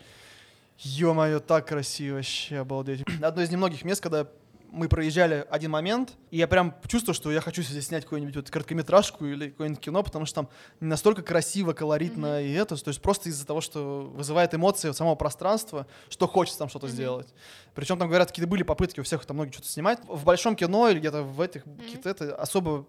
[SPEAKER 5] Ё-моё, так красиво, вообще обалдеть. Одно из немногих мест, когда мы проезжали один момент, и я прям чувствую, что я хочу здесь снять какую-нибудь вот короткометражку или какое-нибудь кино, потому что там настолько красиво, колоритно и это, то есть просто из-за того, что вызывает эмоции от самого пространства, что хочется там что-то сделать. Причем там, говорят, какие-то были попытки у всех там многие что-то снимать. В большом кино или где-то в этих, какие-то это особо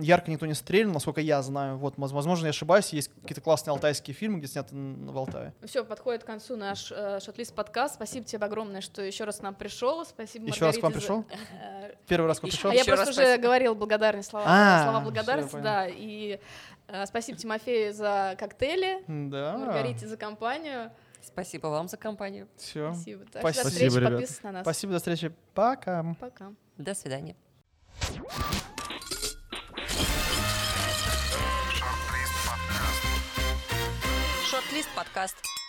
[SPEAKER 5] ярко никто не стрельнул, насколько я знаю. Вот, воз- возможно, я ошибаюсь, есть какие-то классные алтайские фильмы, где сняты в Алтае.
[SPEAKER 4] Все, подходит к концу наш э, шотлист подкаст. Спасибо тебе огромное, что еще раз к нам пришел. Спасибо
[SPEAKER 5] Еще раз к вам
[SPEAKER 4] Маргарите
[SPEAKER 5] пришел?
[SPEAKER 4] за- Э,
[SPEAKER 5] Первый раз к вам пришел?
[SPEAKER 4] А я
[SPEAKER 2] Еще
[SPEAKER 4] просто уже
[SPEAKER 2] спасибо.
[SPEAKER 4] говорил благодарные слова,
[SPEAKER 5] А,
[SPEAKER 4] слова благодарности, да. И э, спасибо Тимофею за коктейли,
[SPEAKER 5] Да.
[SPEAKER 4] Маргарите за компанию.
[SPEAKER 2] Спасибо вам за компанию.
[SPEAKER 5] Все.
[SPEAKER 4] Спасибо. Так,
[SPEAKER 5] Спасибо.
[SPEAKER 4] До встречи,
[SPEAKER 6] Спасибо, ребят.
[SPEAKER 4] подписывайтесь на нас.
[SPEAKER 5] Спасибо, до встречи. Пока.
[SPEAKER 4] Пока.
[SPEAKER 2] До свидания. Шорт-лист подкаст.